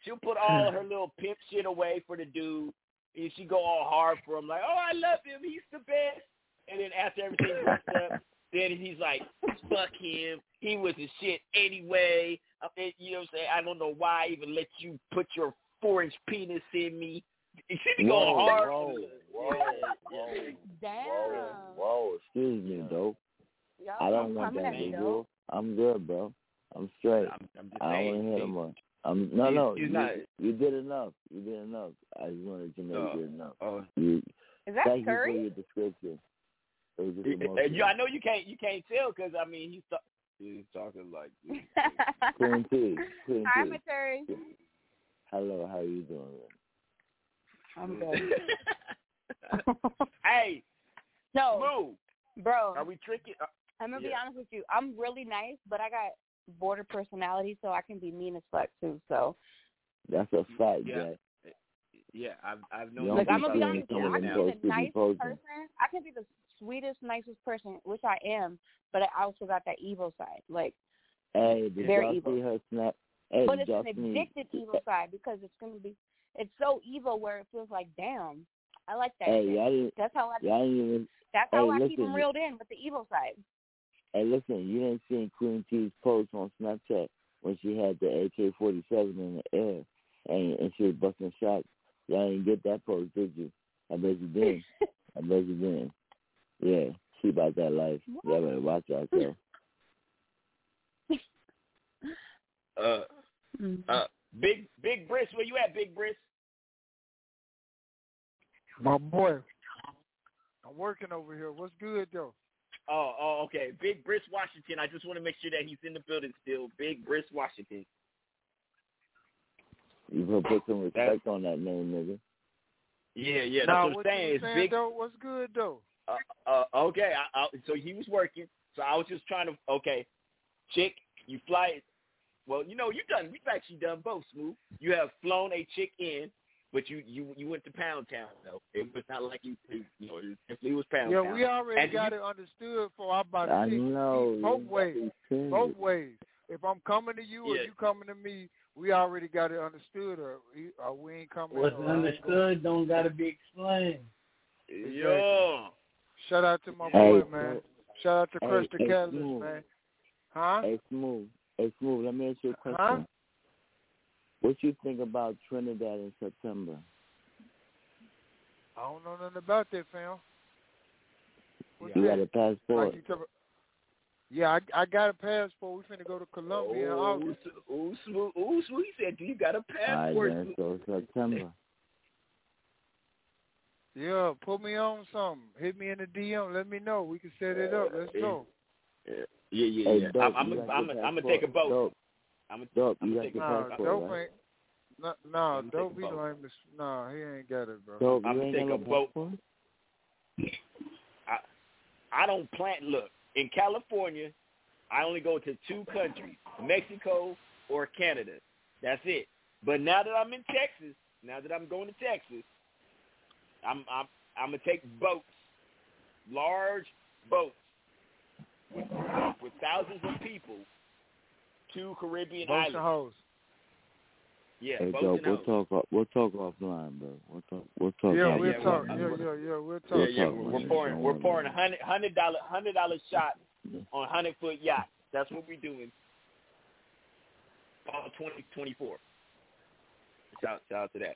S14: She'll put all hmm. her little pimp shit away for the dude, and she go all hard for him, like, "Oh, I love him, he's the best." And then after everything up, then he's like, "Fuck him, he was a shit anyway." I mean, you know what I'm saying? I don't know why I even let you put your four inch penis in me. It should be going
S17: Whoa,
S14: hard.
S17: whoa, whoa, whoa,
S18: Damn.
S17: whoa, excuse me, though.
S18: Y'all
S17: I don't want that
S18: at me, though.
S17: visual. I'm good, bro. I'm straight.
S14: I'm, I'm just
S17: I don't
S14: saying.
S17: want to hear
S14: see,
S17: no more. I'm no,
S14: He's-
S17: no.
S14: he's
S17: You,
S14: not-
S17: you did enough. You did enough. I just wanted to know
S14: Oh,
S17: you did enough.
S14: oh.
S17: You,
S18: Is that
S17: thank
S18: Curry?
S17: you for your description. It
S14: And you, I know you can't you can't tell because I mean he's ta- he's talking like this.
S17: Queen
S18: Hi,
S17: T. Hello, how you doing?
S18: I'm good.
S14: hey,
S18: no,
S14: Moo,
S18: bro.
S14: are we tricky? Uh,
S18: I'm gonna be honest with you. I'm really nice, but I got border personality, so I can be mean as fuck too. So
S17: That's a fact,
S14: Yeah.
S17: Jack.
S14: yeah, I've I've known.
S17: You don't
S18: Look,
S17: be
S18: I'm gonna be honest with you. I
S17: them
S18: can
S17: posts
S18: be the nicest person. I can be the sweetest, nicest person, which I am, but I also got that evil side. Like,
S17: Hey, y'all
S18: evil.
S17: see her snap? Hey,
S18: but it's an addicted evil side because it's gonna be, it's so evil where it feels like, damn, I like that.
S17: Hey, y'all didn't.
S18: That's how I.
S17: Y'all didn't even.
S18: That's how
S17: hey,
S18: I keep
S17: listen.
S18: them reeled in with the evil side.
S17: Hey, listen, you didn't see Queen T's post on Snapchat when she had the AK-47 in the air and, and she was busting shots. Y'all didn't get that post, did you? I bet you didn't. I bet you did. Yeah, she about that life. Y'all better watch out there.
S14: Uh,
S18: Mm-hmm.
S14: uh, big big Briss, where you at, Big Briss?
S15: My boy, I'm working over here. What's good though?
S14: Oh, oh, okay. Big Briss Washington. I just want to make sure that he's in the building still. Big Briss Washington.
S17: You gonna put some respect on that name, nigga.
S14: Yeah, yeah. That's
S15: Nah,
S14: what I'm
S15: what
S14: saying.
S15: you saying
S14: big.
S15: though? What's good though?
S14: Uh, uh, okay, I, I, so he was working. So I was just trying to. Okay, chick, you fly. Well, you know, you done. We've actually done both, Smooth. You have flown a chick in, but you you you went to Pound Town though. It was not like you you know it definitely was Pound
S15: Yeah,
S14: Town.
S15: we already
S14: And
S15: got
S14: you-
S15: it understood for our about
S17: I
S15: six
S17: know.
S15: both ways. Both ways. If I'm coming to you or you coming to me, we already got it understood, or, we- or we ain't coming.
S16: What's
S15: or I ain't
S16: understood don't gotta be explained.
S14: Yeah.
S15: Shout out to my
S17: Hey,
S15: boy, man. Shout out to
S17: hey,
S15: Crush the
S17: hey,
S15: Catalyst,
S17: Smooth.
S15: man. Huh?
S17: Hey, smooth. Hey, smooth. Let me ask you a question.
S15: Huh?
S17: What you think about Trinidad in September?
S15: I don't know nothing about that, fam. What's
S17: You
S15: that?
S17: got a passport?
S15: Like talk yeah, I I got a passport. We finna go to Colombia in
S14: Ooh,
S15: August.
S14: ooh, smooth, ooh, smooth. He said, "Do you got a
S17: All
S14: passport?"
S17: right, then. So September.
S15: Yeah, put me on something. Hit me in the DM. Let me know. We can set it up. Let's go.
S14: Yeah, yeah, yeah.
S17: Hey. Dope,
S14: I'm, I'm, I'm, I'm, gonna take a boat.
S17: Dope,
S14: I'm gonna,
S17: dope.
S14: I'm
S17: You
S14: gonna
S17: got
S14: take
S17: your
S14: a
S15: Nah,
S17: passport,
S15: dope
S17: right?
S15: ain't. Nah, nah
S14: I'm gonna
S15: dope
S14: take
S15: be
S14: a boat.
S15: lame. Nah, he ain't got it, bro.
S17: Dope,
S14: I'm
S17: you
S14: gonna
S17: ain't
S14: take
S17: got
S14: a boat.
S17: passport?
S14: I don't plant. Look, in California, I only go to two countries: Mexico or Canada. That's it. But now that I'm in Texas, now that I'm going to Texas, I'm I'm I'm gonna take boats, large boats with, with thousands of people to Caribbean
S15: Boats and
S14: islands.
S15: hoes.
S14: Yeah,
S17: Hey,
S14: boats
S17: dope.
S14: and
S17: We'll
S14: hoes.
S17: talk. off- We'll talk offline, bro. We'll talk. We'll talk.
S15: Yeah, we'll
S14: yeah,
S15: talk. Yeah, yeah, yeah, we'll talk.
S14: Yeah, yeah,
S17: talk,
S14: we're, we're pouring we're pouring a hundred hundred dollar hundred dollar shot on hundred foot yacht. That's what we're doing. Fall twenty twenty four. Shout shout out to that.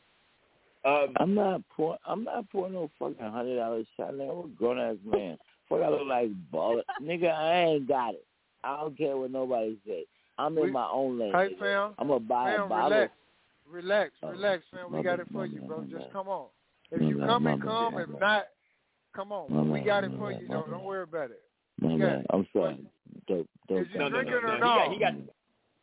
S14: Um,
S17: I'm not poor. I'm not poor no fucking hundred dollars shot. Nigga, I'm a grown ass man. Fuck, I look like baller. nigga, I ain't got it. I don't care what nobody say. I'm in
S15: We-
S17: my own lane.
S15: Hey, fam.
S17: I'm gonna buy a
S15: Fam,
S17: bottle.
S15: relax. Relax,
S17: Oh,
S15: relax, fam. We got it for you, bro. Just come on. If you come and come,
S17: my
S15: if not, come on. We got it for you,
S17: my
S15: though. Don't worry about it.
S17: My
S15: You got
S17: bad. I'm sorry. Dope, dope.
S15: Is you
S14: no, no, no,
S15: drinking
S14: no.
S15: or
S14: He got he got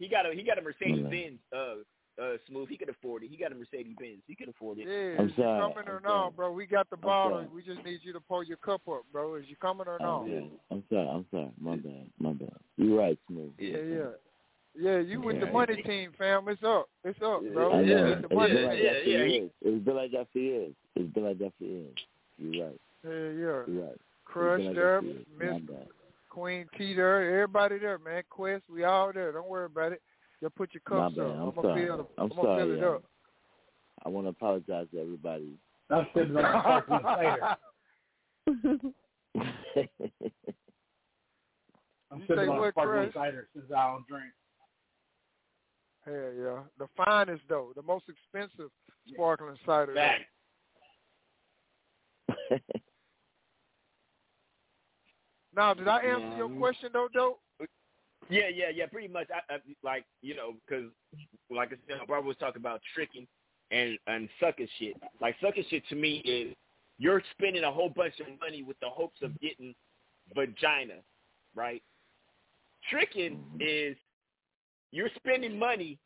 S14: he got a he got a Mercedes. Benz. Uh, uh, smooth. He could afford it. He got a Mercedes Benz. He could afford it.
S15: Yeah,
S17: I'm
S15: is you coming or
S17: I'm
S15: no, bro? We got the
S17: I'm
S15: bottle. We just need you to pull your cup up, bro. Is you coming or no?
S17: Okay. I'm sorry. I'm sorry. My bad. My bad. You right, Smooth.
S15: Yeah, yeah. Yeah, you with the money team, fam. It's up. It's up, bro.
S17: Yeah,
S15: You
S17: know. It's
S15: the money
S17: been like
S15: team.
S17: that for
S14: yeah, he-
S17: years. It's been like that for years. It's been like that for years. You're right.
S15: Yeah, yeah.
S17: You're right.
S15: Crush
S17: It's like
S15: there,
S17: that for years.
S15: Miss
S17: My bad.
S15: Queen T there, everybody there, man. Quest, we all there. Don't worry about it. Just put your
S17: My
S15: cups
S17: bad.
S15: up.
S17: I'm
S15: I'm gonna
S17: sorry.
S15: fill
S17: I'm
S15: gonna
S17: sorry,
S15: fill it up.
S17: I want to apologize to everybody.
S16: I'm sipping on a sparkling cider. I'm
S15: You
S16: sipping on a
S15: what,
S16: sparkling cider since I don't drink.
S15: Hell yeah. The finest though, the most expensive sparkling cider.
S14: Back.
S15: Now, did I answer your question though, dope?
S14: Yeah, yeah, yeah. Pretty much. I, I like you know because like I said, Barbara was talking about tricking and and sucker shit. Like sucker shit to me is you're spending a whole bunch of money with the hopes of getting vagina, right? Tricking mm-hmm. is you're spending money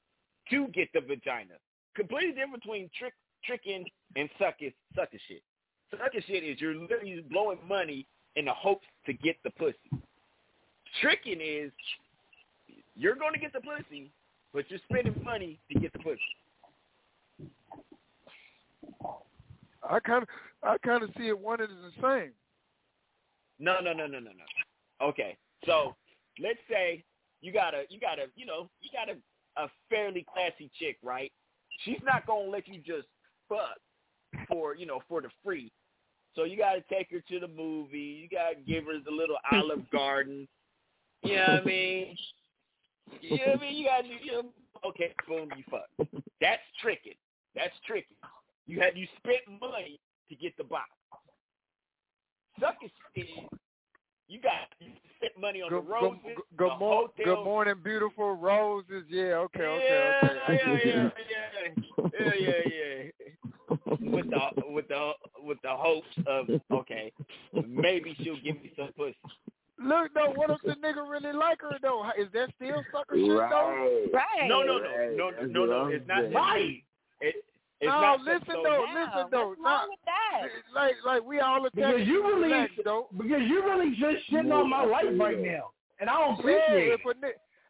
S14: to get the vagina. Completely different between trick tricking and sucker sucker shit. Sucker shit is you're literally blowing money in the hopes to get the pussy. Tricking is you're going to get the pussy, but you're spending money to get the pussy.
S15: I kind of, I kind of see it one and the same.
S14: No, no, no, no, no, no. Okay, so let's say you got a, you got a, you know, you got a, a fairly classy chick, right? She's not gonna let you just fuck for, you know, for the free. So you got to take her to the movie. You got to give her the little Olive Garden. You know what I mean? You know what I mean? You got to, you know, okay, boom, you fuck. That's tricking. That's tricking. You had you spent money to get the box. Sucker is you got you spent money on
S15: Good,
S14: the roses,
S15: good, good,
S14: the
S15: mor-
S14: hotel.
S15: good morning, beautiful roses. Yeah, okay,
S14: yeah,
S15: okay, okay. I
S14: yeah, yeah,
S15: it.
S14: yeah, yeah, yeah, yeah. With the with the with the hopes of okay, maybe she'll give me some pussy.
S15: Look though, what if the nigga really like her though? Is that still sucker shit though?
S17: Right.
S14: No, no, no, no, no, no.
S17: what
S14: It's not
S17: saying.
S14: right. It, it's
S15: no,
S14: not
S15: listen
S14: so,
S15: though,
S18: Yeah,
S15: listen though.
S18: what's
S15: Not,
S18: wrong with that?
S15: Eh, like like we all
S16: Because you really,
S15: relax, though.
S16: because you really just shitting on my life right now, and I don't appreciate
S15: Yeah,
S16: it.
S15: if a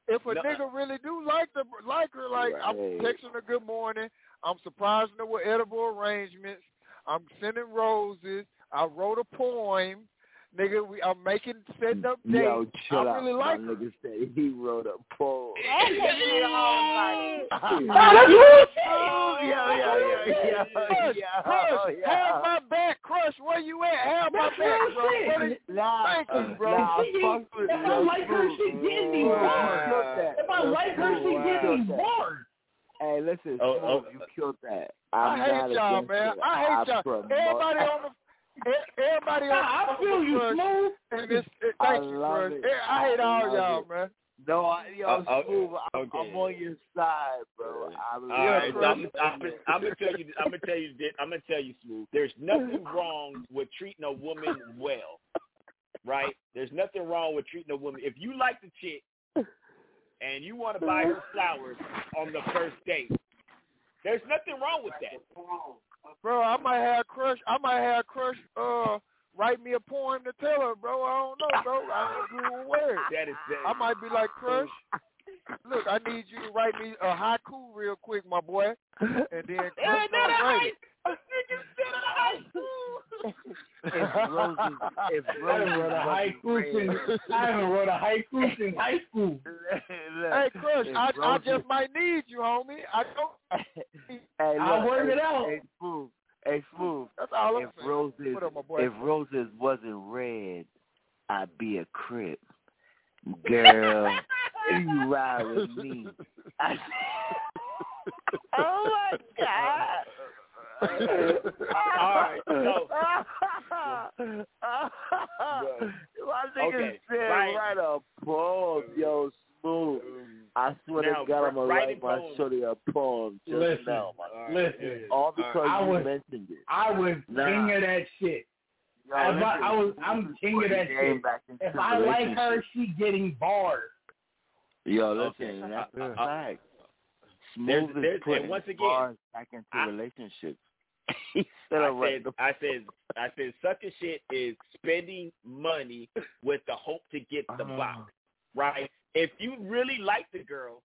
S15: if a
S14: No.
S15: nigga really do like the like her, like I'm texting her good morning, I'm surprising her with edible arrangements, I'm sending roses, I wrote a poem, nigga. We I'm making setting up dates.
S17: Yo, chill
S15: I
S17: out.
S15: really like
S17: My nigga said he wrote a poem.
S18: And take me to a home party.
S16: Oh, that's bullshit.
S17: Yo, yo, yo, yo,
S15: Crush,
S17: yo,
S15: Crush,
S17: yo.
S15: have my back, Crush. Where you at? Have my
S16: That's
S15: back,
S16: real
S15: bro.
S16: shit.
S15: What is-
S17: Nah,
S15: Thank you, bro.
S17: Nah,
S16: If she
S17: fuck
S16: get-
S17: with
S16: if I
S17: yo,
S16: like her,
S17: Smooth.
S16: she getting me
S17: Wow.
S16: bored.
S17: Shook that.
S16: If I
S17: Yo,
S16: like her, she
S17: Smooth,
S16: get
S17: wow.
S16: me bored.
S17: Hey, listen,
S14: Oh,
S17: Smooth,
S14: oh,
S17: you killed that.
S15: I
S17: I'm not
S15: hate y'all,
S17: against
S15: man.
S17: it.
S15: I hate y'all.
S17: promote-
S15: Everybody on the everybody on
S16: I feel you, Smooth.
S15: And this, it,
S17: I
S15: thank you,
S17: love
S15: Crush.
S17: it.
S15: I hate
S17: I
S15: all
S17: love
S15: y'all,
S17: it.
S15: man.
S17: No, I, yo,
S14: Uh, uh,
S17: Smooth, I'm,
S14: okay.
S17: I'm on your side, bro. I
S14: All
S17: love
S14: right,
S17: it.
S14: so I'm, I'm, I'm gonna tell you. I'm gonna tell you. this- I'm gonna tell you, Smooth. There's nothing wrong with treating a woman well, right? There's nothing wrong with treating a woman. If you like the chick and you want to buy her flowers on the first date, there's nothing wrong with that.
S15: Bro, I might have Crush. I might have Crush. Uh, write me a poem to tell her, bro. I don't know, bro. I ain't with words.
S14: That is that.
S15: I might be like Crush. Look, I need you to write me a haiku real quick, my boy, and then Crush
S14: Yeah,
S15: write it.
S17: If Roses, if
S16: I
S17: Roses
S16: haven't wrote a
S17: wasn't
S16: haiku since
S17: red-
S16: I haven't wrote a haiku since high school.
S15: Hey, Crush,
S17: If
S15: I, I
S17: Roses-
S15: just might need you, homie. I don't.
S17: Hey,
S16: I'll
S17: look,
S16: work
S17: hey,
S16: it out.
S17: Hey, Smooth. Hey, Smooth.
S15: That's all I'm
S17: If
S15: saying.
S17: roses,
S15: What up, my boy?
S17: if roses wasn't red, I'd be a crip. Girl, you ride with me, I
S9: Oh my god.
S14: All right, so
S17: My nigga
S14: Okay,
S17: said
S14: right.
S17: write a poem, yo, smooth. I swear
S14: Now,
S17: to God, I'm gonna
S14: writing
S17: write my
S14: poems.
S17: shorty a poem just
S16: Listen,
S17: now, my
S14: All right,
S16: Listen,
S14: here it is.
S17: All
S14: All
S17: because
S14: right.
S16: I
S17: you
S16: was-
S17: mentioned it.
S16: I was
S17: Nah.
S16: king of that shit.
S17: Yo,
S16: If I,
S17: listen,
S16: I was, I'm
S17: just
S16: king of that shit.
S17: back
S16: If I like her, she getting bars.
S17: Yo,
S14: Okay.
S17: listen, that's
S14: Uh,
S17: a fact.
S14: There's-
S17: Smooth is
S14: there's-
S17: putting
S14: and once again,
S17: bars back into
S14: I-
S17: relationships. he said,
S14: I
S17: right.
S14: said, I said, I said, sucker shit is spending money with the hope to get the
S17: Ah.
S14: box, right? If you really like the girl,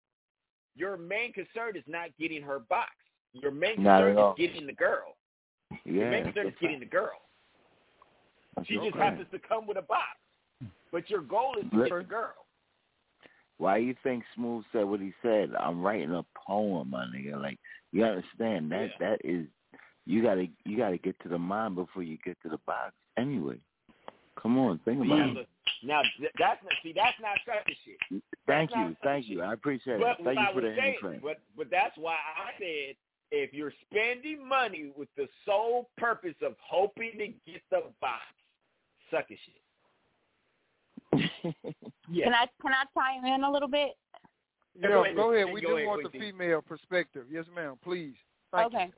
S14: your main concern is not getting her box. Your main
S17: Not
S14: concern is getting the girl.
S17: Yeah,
S14: Your main
S17: that's
S14: concern
S17: a
S14: is getting the girl.
S17: fact.
S14: She
S17: That's
S14: just
S17: a
S14: happens to come with a box, but your goal is to get the girl.
S17: Why you think Smooth said what he said? I'm writing a poem, my nigga. Like you understand that
S14: Yeah.
S17: that is you gotta you gotta get to the mind before you get to the box. Anyway, come on, think
S14: Now,
S17: about it.
S14: look, now th- that's not see that's not sucker shit.
S17: Thank
S14: that's not
S17: you, thank you. I appreciate
S14: But
S17: it. Thank you for the
S14: saying,
S17: insight.
S14: but but that's why I said if you're spending money with the sole purpose of hoping to get the box, sucker shit.
S18: Can I can I chime in a little bit?
S15: Yeah,
S14: Go ahead,
S15: go ahead. We
S14: Go
S15: do
S14: ahead,
S15: want the female perspective. Yes, ma'am. Please. Thank
S18: okay.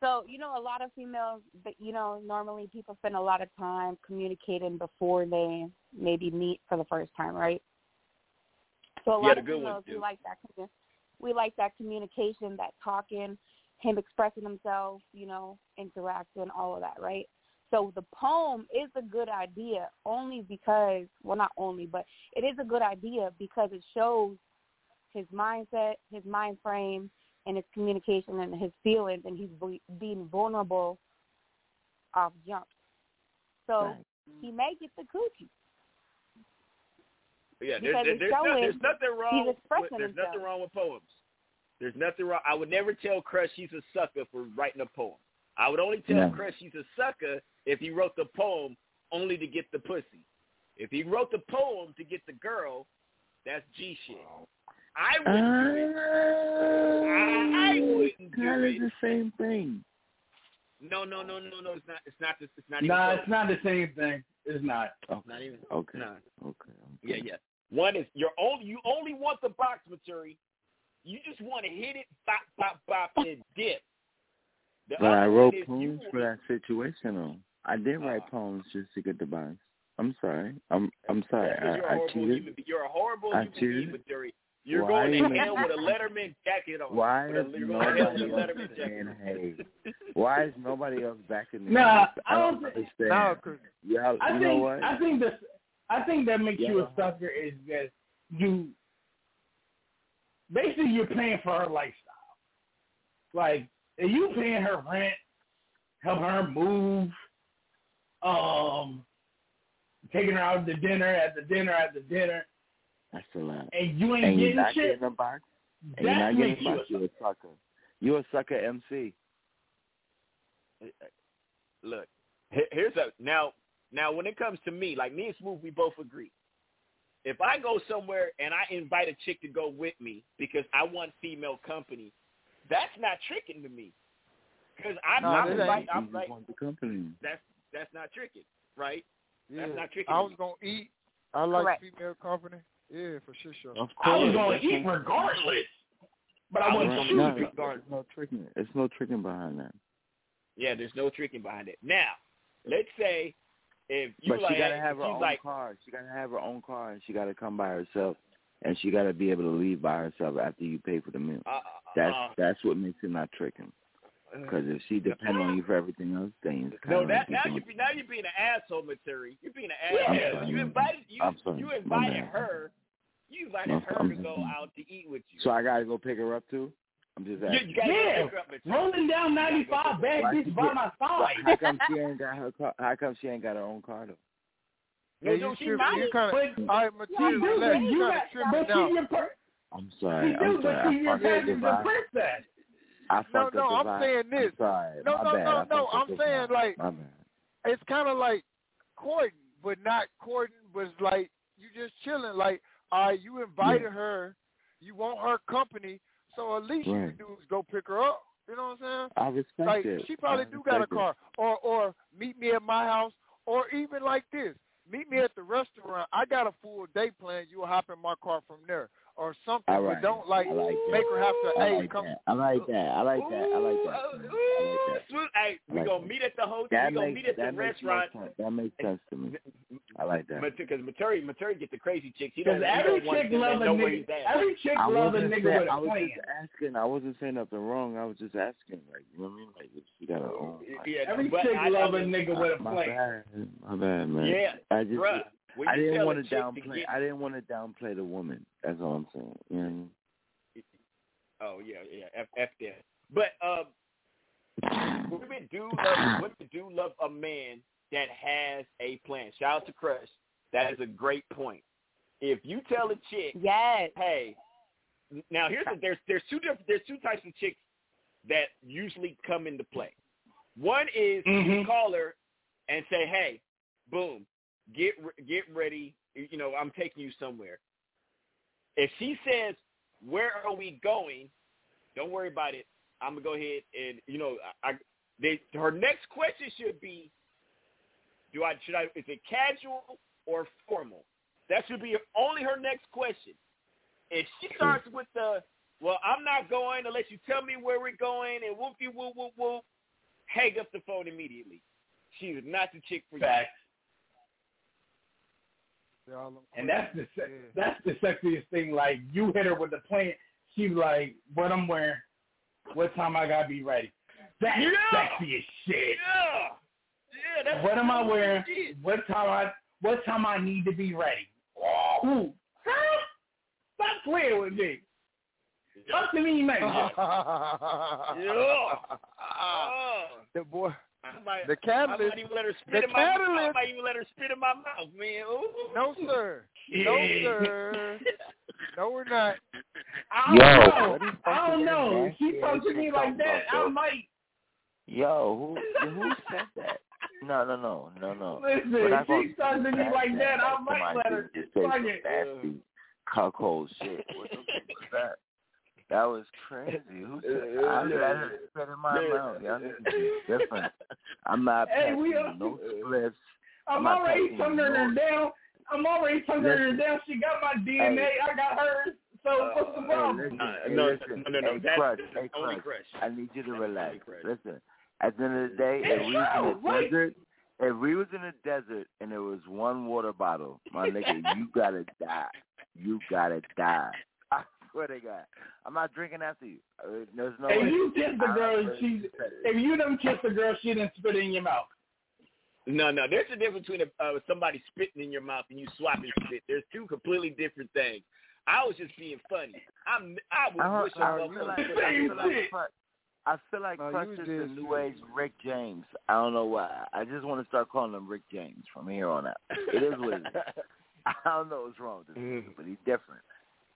S18: So, you know, a lot of females, but, you know, normally people spend a lot of time communicating before they maybe meet for the first time, right? So a lot of females, we like that. We like that communication, that talking, him expressing himself, you know, interacting, all of that, right? So the poem is a good idea only because, well, not only, but it is a good idea because it shows his mindset, his mind frame, and his communication and his feelings, and he's be- being vulnerable off jump. So
S17: Right.
S18: he may get the coochie.
S14: Yeah, there's,
S18: Because
S14: there-
S18: it's
S14: there's, no, there's nothing wrong.
S18: he's
S14: With,
S18: expressing
S14: there's
S18: himself.
S14: nothing wrong with poems. There's nothing wrong. I would never tell Crush he's a sucker for writing a poem. I would only tell
S17: No.
S14: Crush he's a sucker if he wrote the poem only to get the pussy. If he wrote the poem to get the girl, that's G shit. I ah, wouldn't do it. I wouldn't do
S17: Kind of
S14: it.
S17: the same thing.
S14: No, no, no, no, no. It's not. It's not. This. It's not even.
S16: Nah, it's not the same thing. It's not.
S17: Okay.
S14: Not even.
S17: Okay.
S14: Nah.
S17: Okay.
S14: Yeah, yeah. One is you're only you only want the box material. You just want to hit it, bop, bop, bop, and dip. The
S17: But I wrote poems for that situation. Though. I did ah. write poems just to get the box. I'm sorry. I'm I'm sorry.
S14: Because you're a
S17: I, I
S14: horrible
S17: cheated.
S14: human. You're a horrible
S17: I
S14: human being,
S17: cheated.
S14: Material. You're
S17: Why
S14: going
S17: you
S14: to
S17: make-
S14: hell with a Letterman jacket on.
S17: Why is
S14: you're going to hell with a
S17: nobody else saying hey? Why is nobody else backing me?
S16: Nah,
S17: up?
S16: I don't
S17: understand.
S16: think-
S15: Nah, 'cause-
S17: Y'all,
S16: I
S17: you
S16: think
S17: know what?
S16: I think that I think that makes you a sucker is that you basically you're paying for her lifestyle. Like if you paying her rent, helping her move, um, taking her out to dinner at the dinner at the dinner,
S17: That's a lot.
S16: and you ain't
S17: and you're
S16: getting
S17: not
S16: shit.
S17: getting a box. And you're not getting
S16: you
S17: a
S16: a
S17: box. You're a sucker. You're a sucker MC.
S14: Look, here's a now. Now, when it comes to me, like me and Smooth, we both agree. If I go somewhere and I invite a chick to go with me because I want female company, That's not tricking to me. Because I'm,
S15: No,
S14: I'm
S15: that
S14: like. I'm
S17: You
S14: like,
S17: just want the company.
S14: that's that's not tricking, right?
S15: Yeah.
S14: That's not tricking.
S15: I
S14: to
S15: was
S14: me.
S15: gonna eat. I like
S18: Correct.
S15: female company. Yeah, for sure, sure.
S17: Of
S16: I was
S17: course,
S16: going
S17: that's
S16: to eat
S17: not-
S16: regardless, but I
S14: I
S16: wasn't
S14: was
S17: No,
S14: gonna
S16: choosing.
S14: eat
S17: there's no tricking. There's no tricking behind that.
S14: Yeah, there's no tricking behind it. Now, let's say if you
S17: but
S14: like,
S17: she gotta have her
S14: she's
S17: own
S14: like,
S17: car. She gotta have her own car, and she gotta come by herself, and she gotta be able to leave by herself after you pay for the meal.
S14: uh,
S17: That's
S14: uh,
S17: that's what makes it not tricking. Because if she depend on you for everything else, then it's kind
S14: no,
S17: of
S14: that now
S17: you
S14: you be now you're being an asshole, Materi. You're being an
S17: Yeah.
S14: asshole. You invited you
S17: I'm sorry.
S14: you
S17: My
S14: invited
S17: bad.
S14: her. You invited
S17: No,
S14: her
S17: I'm
S14: to
S17: just
S14: go
S17: saying.
S14: out to eat with you.
S17: So I gotta go pick her up too. I'm just
S14: You,
S17: asking.
S14: you gotta go
S16: Yeah,
S14: pick her up,
S16: rolling down 95, bad bitch
S17: she
S16: by my
S17: Why-
S16: side.
S17: How come she ain't got her car? How come she ain't got her own car though?
S14: No,
S15: yeah,
S14: no,
S15: you
S14: she
S15: tripping.
S14: might.
S15: You kind
S16: But
S15: of. All right,
S16: you
S15: material.
S16: do,
S15: relax.
S16: but
S15: You
S16: you
S15: kind
S16: got,
S15: of tripping now.
S16: she's your per-
S17: I'm sorry.
S16: do,
S17: I'm
S16: but
S17: sorry.
S16: she's your
S17: I fucked up the
S16: passenger
S17: vibe.
S16: princess.
S17: I
S15: No, no, I'm saying this.
S17: I'm.
S15: No,
S17: My
S15: no, no, no, I'm saying, like- It's kind of like courting, but not courting, but it's like you just chilling. Like, all right, you invited her, you want her company, so at least you
S17: Right.
S15: can do is go pick her up. You know what I'm saying?
S17: I respect
S15: like
S17: it.
S15: she probably
S17: I
S15: do got a
S17: respect it.
S15: car, or or meet me at my house, or even like this, meet me at the restaurant. I got a full day plan. You will hop in my car from there, or something.
S17: All
S15: But don't like,
S17: like that.
S15: make her have to.
S17: I
S15: Hey,
S17: like
S15: come.
S17: that. I like that. I like that. I like that.
S14: Ooh,
S17: I like that.
S14: Hey, we
S17: like
S14: gonna meet at the hotel.
S17: That
S14: we gonna
S17: makes
S14: meet at the
S17: that
S14: restaurant.
S17: sense. That makes sense to me. I like that.
S14: Because Materi, Materi get the crazy chicks. He doesn't.
S16: Every
S14: want
S16: chick
S14: them to
S16: love a
S14: know where
S16: nigga. Every chick
S17: I
S16: love a
S17: wasn't
S16: nigga
S17: saying,
S16: with
S17: I
S16: a
S17: was
S16: plan.
S17: just asking. I wasn't saying nothing wrong. I was just asking, like you know what I mean? Like if she got her own. Like,
S14: Yeah,
S16: Every chick
S14: I,
S16: love
S14: I,
S16: a nigga with a
S17: my
S16: plan.
S17: bad. My bad, man.
S14: Yeah,
S17: I just
S14: bruh. When
S17: I didn't want to
S14: chick
S17: downplay.
S14: get-
S17: I didn't want to downplay the woman. That's all I'm saying. You know I mean?
S14: Oh yeah, yeah, F, F them. But um, women do love women do love a man that has a plan. Shout out to Crush. That is a great point. If you tell a chick,
S18: Yes.
S14: hey, now here's the, there's there's two different there's two types of chicks that usually come into play. One is you
S16: Mhm.
S14: call her and say, hey, boom, get get ready. You know, I'm taking you somewhere. If she says, where are we going? Don't worry about it. I'm gonna go ahead and you know, I, I they, her next question should be, do I should I is it casual or formal? That should be only her next question. If she hmm. starts with the, well, I'm not going unless you tell me where we're going, and whoopie whoop whoop whoop, hang up the phone immediately. She is not the chick for
S15: all them
S16: And that's the se-
S15: Yeah.
S16: that's the sexiest thing. Like you hit her with the plan. She's like, "What I'm wearing? What time I gotta be ready?" That's
S14: Yeah.
S16: sexy as shit.
S14: Yeah, yeah. That's
S16: What am I wearing?
S14: Shit.
S16: What time I what time I need to be ready? Ooh. Huh? Stop playing with me. Talk to me, man.
S14: Yeah. Oh.
S15: the boy,
S14: I might,
S15: the
S14: I
S15: catalyst.
S14: might even let her spit
S15: The
S14: in my mouth. I might even let her spit in my mouth, man. Ooh.
S15: No, sir. No, sir. No, we're not.
S16: I don't know.
S17: what is
S16: I don't know.
S17: nasty
S16: She talks to me like that. I might.
S17: Yo, who who said that? No, no, no, no, no.
S16: Listen,
S17: We're gonna
S16: she talks to me like that. I might let her.
S17: just say
S16: fuck
S17: some
S16: it.
S17: nasty cuckold shit. What the fuck was that? That was crazy. Who said I let spit in my mouth? Y'all niggas is different. I'm not
S16: Hey, we are-
S17: no spliffs.
S16: I'm
S17: I'm
S16: already
S17: taking
S16: turning her down. I'm already turning her down. She got my DNA. I got hers. So what's the
S17: Hey,
S16: problem?
S17: listen,
S14: Uh, no,
S17: listen.
S14: no, no, no.
S17: Hey,
S14: That's
S17: Crush, hey,
S14: only
S17: Crush.
S14: crush.
S17: I need you to relax. Listen, at the end of the day,
S16: Hey,
S17: if we was in
S16: yo,
S17: the
S16: wait.
S17: desert, if we was in the desert and there was one water bottle, my nigga, you gotta die. You gotta die. I swear to God, I'm not drinking after you. Uh, There's no.
S16: If
S17: way.
S16: you kiss the girl, she. If you done kiss the girl, she didn't spit it in your mouth.
S14: No, no. There's a difference between uh, somebody spitting in your mouth and you swapping spit. There's two completely different things. I was just being funny. I'm. I would
S17: I,
S14: wish
S17: I,
S14: I
S17: feel
S14: was
S17: like, I feel like
S16: shit.
S17: Crush- I feel like
S15: No,
S17: Crush is the new
S15: shit.
S17: age Rick James. I don't know why. I just want to start calling him Rick James from here on out. It is what it is. I don't know what's wrong with this nigga, but he's different.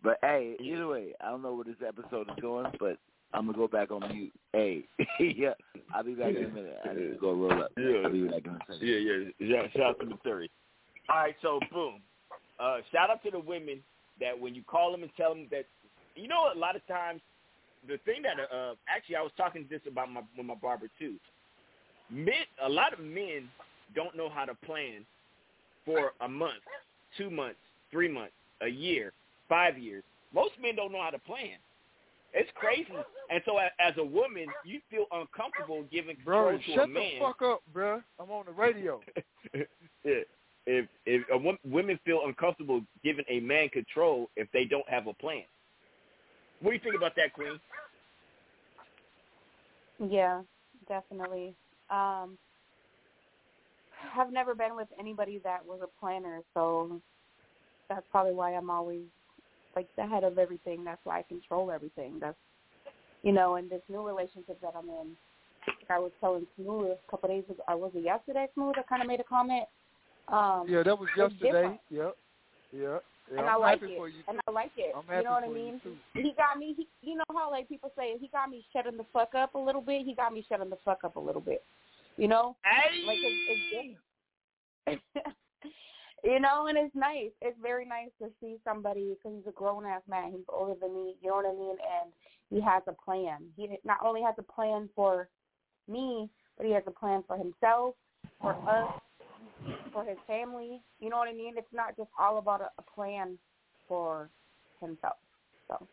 S17: But hey, either way, I don't know where this episode is going, but I'm gonna go back on mute. Hey, yeah, I'll be back in a minute. I need to go roll up.
S14: Yeah.
S17: I'll be back in a second.
S14: Yeah, yeah, yeah. Shout out to Missouri. All right, so boom. Uh, shout out to the women that when you call them and tell them that, you know, a lot of times the thing that uh, actually I was talking this about my with my barber too. Men, a lot of men don't know how to plan for a month, two months, three months, a year, five years. Most men don't know how to plan. It's crazy. And so as, as a woman, you feel uncomfortable giving control
S15: Bro,
S14: to a man.
S15: Shut the fuck up, bro. I'm on the radio.
S14: if if, if a, wo- women feel uncomfortable giving a man control if they don't have a plan. What do you think about that, Queen?
S18: Yeah, definitely. Um, I've never been with anybody that was a planner, so that's probably why I'm always like the head of everything. That's why I control everything. That's you know, in this new relationship that I'm in. Like I was telling Smooth a couple days ago, or was it yesterday? Smooth, I kind of made a comment. Um,
S15: yeah, that was yesterday.
S18: different.
S15: Yep. Yep. Yeah,
S18: and
S15: I'm
S18: I like
S15: happy
S18: it.
S15: for you.
S18: and I like it.
S15: I'm
S18: you know what I mean? He got me. He, you know how like people say he got me shutting the fuck up a little bit. He got me shutting the fuck up a little bit. You know, like it's, it's different. you know, and it's nice. It's very nice to see somebody because he's a grown ass man. He's older than me. You know what I mean? And he has a plan. He not only has a plan for me, but he has a plan for himself, for us, for his family. You know what I mean? It's not just all about a, a plan for himself. So,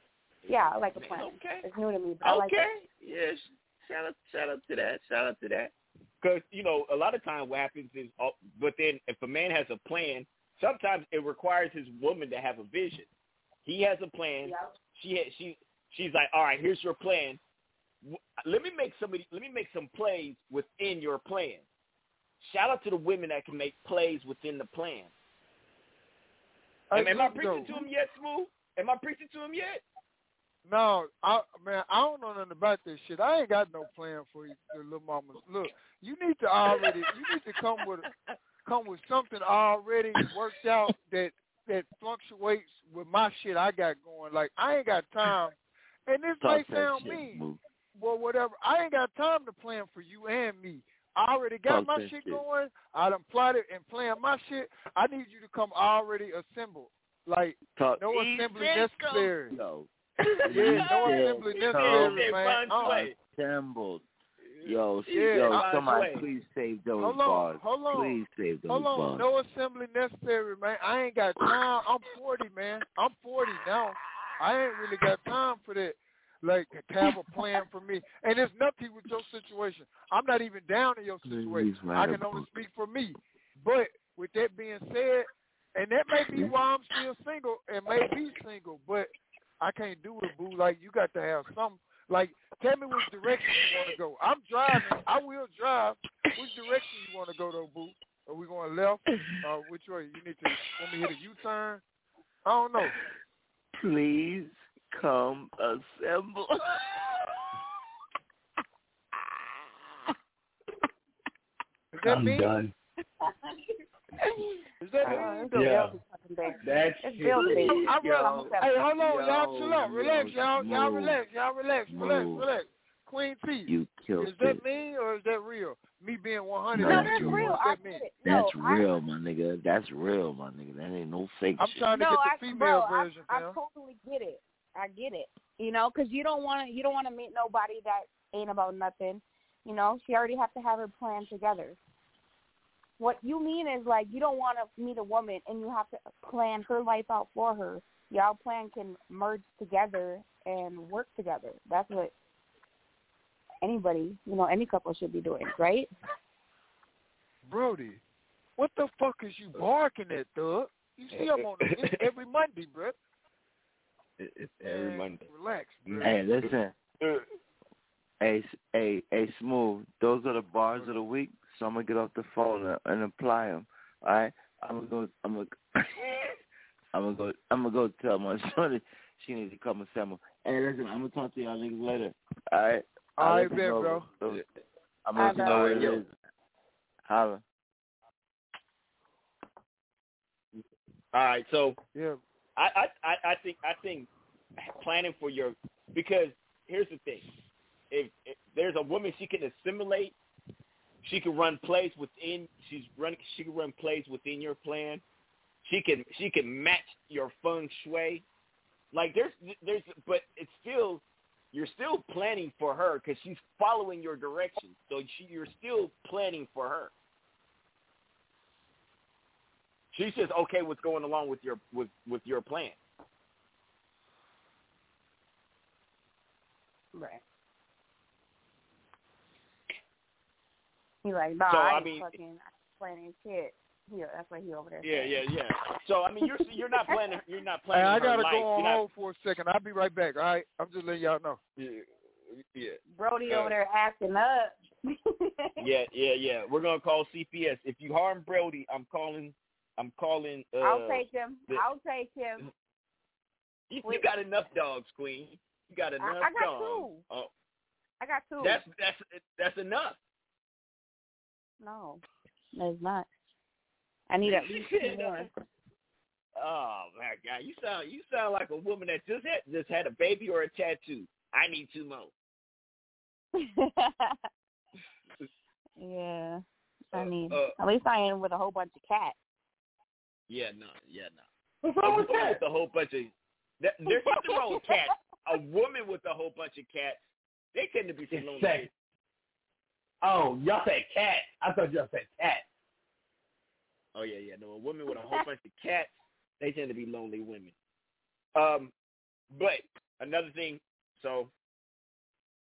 S18: yeah, I like a plan.
S14: Okay.
S18: It's new to me, but I like
S14: okay.
S18: it.
S14: Yes. Shout out, shout out to that. Shout out to that. Because you know, a lot of times what happens is, oh, but then if a man has a plan, sometimes it requires his woman to have a vision. He has a plan. She ha- she she's like, all right, here's your plan. Let me make somebody. Let me make some plays within your plan. Shout out to the women that can make plays within the plan. Am, am I preaching
S15: though.
S14: to him yet, Smooth? Am I preaching to him yet?
S15: No, I man, I don't know nothing about this shit. I ain't got no plan for you, the little mamas. Look, you need to already, you need to come with, come with something already worked out that that fluctuates with my shit I got going. Like I ain't got time, and this
S17: Talk
S15: may sound
S17: shit,
S15: mean,
S17: Smooth.
S15: well, whatever. I ain't got time to plan for you and me. I already got
S17: Talk
S15: my shit
S17: shit.
S15: going. I done plotted and planned my shit. I need you to come already assembled. Like
S17: Talk
S15: no assembly necessary.
S17: Yo.
S15: Yeah, no assembly necessary, man. Uh,
S17: Assembled. Yo,
S15: Yeah,
S17: yo, somebody
S15: wait.
S17: please save those
S15: Hold on,
S17: bars.
S15: hold on.
S17: Please save those
S15: Hold on,
S17: bars.
S15: no assembly necessary, man. I ain't got time. I'm 40, man. I'm 40 now. I ain't really got time for that. Like to have a plan for me, and there's nothing with your situation. I'm not even down in your situation.
S17: Please
S15: I can only speak for me. But with that being said, and that may be why I'm still single and may be single, but I can't do it, boo. Like you got to have some. Like tell me which direction you want to go. I'm driving. I will drive. Which direction you want to go, though, boo? Are we going left? Uh, which way? You need to want me to hit a U-turn? I don't know.
S17: Please come assemble.
S15: Is that
S16: I'm
S15: me?
S16: done.
S15: Is that
S18: Uh,
S15: me?
S16: Yeah.
S18: Bill's fucking day.
S16: That's
S18: It's Bill's
S15: I
S17: Yo,
S15: realize- hey, hold on, y'all chill out, relax,
S17: yo,
S15: y'all, y'all relax, y'all relax, relax,
S17: move.
S15: relax, relax. Queen T,
S17: You killed
S15: is that
S17: it.
S15: me or is that real? Me being 100.
S17: No,
S18: No, that's
S15: you,
S17: you-
S18: real.
S15: What's
S18: I
S15: that mean?
S18: get it.
S17: That's
S18: no, I,
S17: real, my nigga. That's real, my nigga. That ain't no fake shit.
S15: I'm
S17: shit.
S15: trying to
S18: no,
S15: get
S18: I,
S15: the female
S18: bro,
S15: version,
S18: I, I
S15: fam.
S18: totally get it. I get it. You know, because you don't want to. You don't want to meet nobody that ain't about nothing. You know, she already have to have her plan together. What you mean is like you don't want to meet a woman and you have to plan her life out for her. Y'all plan can merge together and work together. That's what anybody, you know, any couple should be doing, right?
S15: Brody, what the fuck is you barking at, Thug? You see I'm on the, it's every Monday, bro.
S14: It's every
S15: Man,
S14: Monday.
S15: Relax, bro.
S17: Hey, listen. Hey, s- hey, hey, smooth. Those are the bars of the week. So I'm gonna get off the phone and, and apply them. All right. I'm gonna go. I'm gonna. I'm gonna go. I'm gonna go tell my son she needs to come and assemble. Hey, listen. I'm gonna talk to y'all niggas later. All right.
S15: All
S17: I'll
S15: right, bet, bro.
S17: I'm gonna let you know what it
S14: Yo.
S17: is. Holla.
S14: All right, so
S15: Yeah.
S14: I, I, I, I think I think planning for your because here's the thing. If, if there's a woman she can assimilate, she can run plays within she's run she can run plays within your plan. She can she can match your feng shui. Like there's there's but it's still you're still planning for her because she's following your direction. So she, you're still planning for her. She's just okay with going along with your with with your plan.
S18: Right. He like, nah,
S14: So,
S18: I,
S14: I
S18: ain't
S14: mean-
S18: fucking planning shit. Yeah, that's what he over there.
S14: Yeah,
S18: saying.
S14: yeah, yeah. So I mean, you're you're not planning you're not
S15: Hey,
S14: planning
S15: I gotta
S14: life.
S15: go on
S14: not-
S15: hold for a second. I'll be right back. All right, I'm just letting y'all know.
S14: Yeah, yeah.
S18: Brody
S14: Uh,
S18: over there acting up.
S14: Yeah, yeah, yeah. We're gonna call CPS. If you harm Brody, I'm calling. I'm calling. Uh,
S18: I'll take him.
S14: the-
S18: I'll take him.
S14: You, you got enough dogs, Queen. You got enough
S18: I got
S14: dogs.
S18: two.
S14: Oh,
S18: I got two.
S14: that's that's that's enough.
S18: No, that's not. I need at least two more.
S14: Oh my God, you sound you sound like a woman that just had just had a baby or a tattoo. I need two more.
S18: yeah. I
S14: Uh,
S18: mean,
S14: uh,
S18: at least I am with a whole bunch of cats.
S14: Yeah, no, yeah, no.
S16: What's
S14: A
S16: wrong with
S14: woman
S16: that?
S14: with a whole bunch of there- there's nothing wrong with cats. A woman with a whole bunch of cats, they tend to be some lonely.
S16: Sex. Oh, y'all said cat. I thought y'all said cat.
S14: Oh yeah, yeah. No, a woman with a whole bunch of cats, they tend to be lonely women. Um, but another thing. So,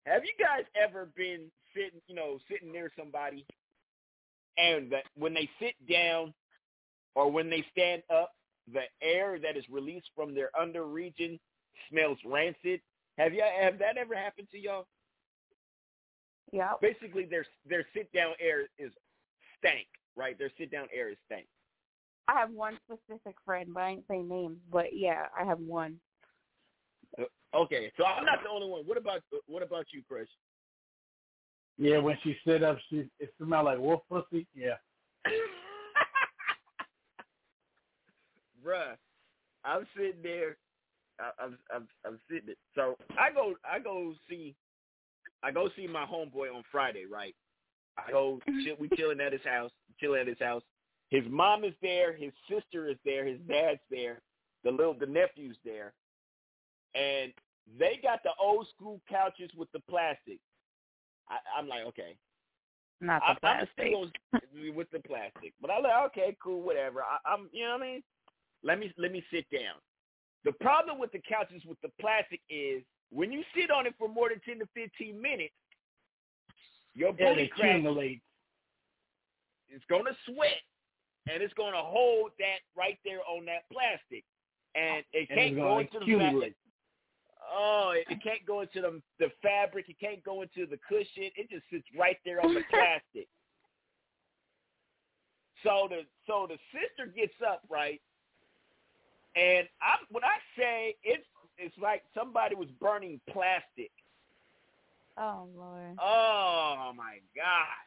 S14: have you guys ever been sitting, you know, sitting near somebody, and that when they sit down or when they stand up, the air that is released from their under region smells rancid? Have you have that ever happened to y'all?
S18: Yeah.
S14: Basically, their their sit down air is stank, right? Their sit down air is stank.
S18: I have one specific friend, but I ain't saying names. But yeah, I have one.
S14: Uh, Okay, so I'm not the only one. What about what about you, Chris?
S16: Yeah, when she stood up, she it smelled like wolf pussy. Yeah.
S14: Bruh, I'm sitting there. I, I'm I'm I'm sitting. It. So I go I go see I go see my homeboy on Friday, right? I go mm-hmm. we chilling at his house, chilling at his house. His mom is there, his sister is there, his dad's there, the little the nephew's there, and they got the old school couches with the plastic. I, I'm like, okay,
S18: Not
S14: I,
S18: the
S14: I'm
S18: plastic.
S14: still gonna- with the plastic, but I like okay, cool, whatever. I, I'm, you know what I mean? Let me let me sit down. The problem with the couches with the plastic is when you sit on it for more than ten to fifteen minutes, your
S16: Yeah,
S14: booty
S16: they
S14: crack is gonna sweat, and it's gonna hold that right there on that plastic, and it
S16: And
S14: can't go into the
S16: accumulate.
S14: Oh, it, it can't go into the the fabric. It can't go into the cushion. It just sits right there on the plastic. So the so the sister gets up right, and I when I say it's it's like somebody was burning plastic.
S18: Oh Lord.
S14: Oh my god!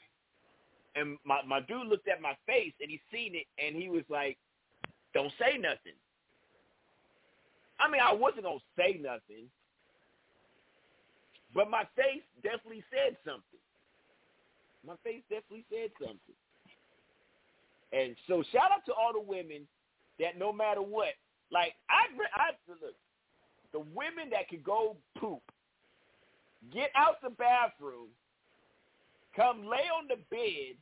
S14: And my my dude looked at my face and he seen it and he was like, "Don't say nothing." I mean, I wasn't gonna say nothing, but my face definitely said something. My face definitely said something. And so, shout out to all the women that no matter what, like I, I look, the women that could go poop, get out the bathroom, come lay on the bed,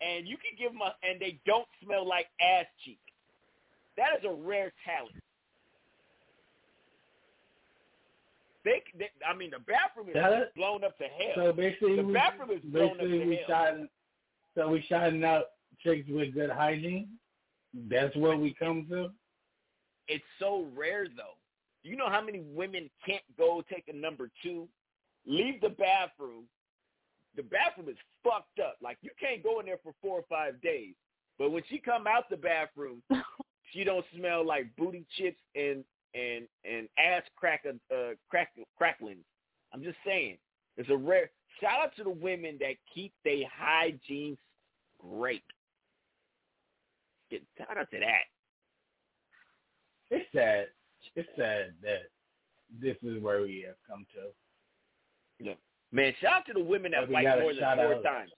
S14: and you can give them a, and they don't smell like ass cheek. That is a rare talent. They, they I mean, the bathroom is
S16: That-
S14: blown up to hell.
S16: So basically,
S14: the
S16: we,
S14: bathroom is blown up to
S16: we
S14: hell.
S16: shot. So we shouting out chicks with good hygiene. That's what we come to.
S14: It's so rare though. You know how many women can't go take a number two, leave the bathroom. The bathroom is fucked up. Like you can't go in there for four or five days. But when she come out the bathroom, she don't smell like booty chips and and and ass crack uh crack cracklings. I'm just saying. It's a rare shout out to the women that keep their hygiene great. Get shout out to that.
S16: It's sad. It's sad that this is where we have come to.
S14: Yeah. Man, shout out to the women that
S16: That we
S14: wipe
S16: gotta
S14: more than four
S16: out-
S14: times.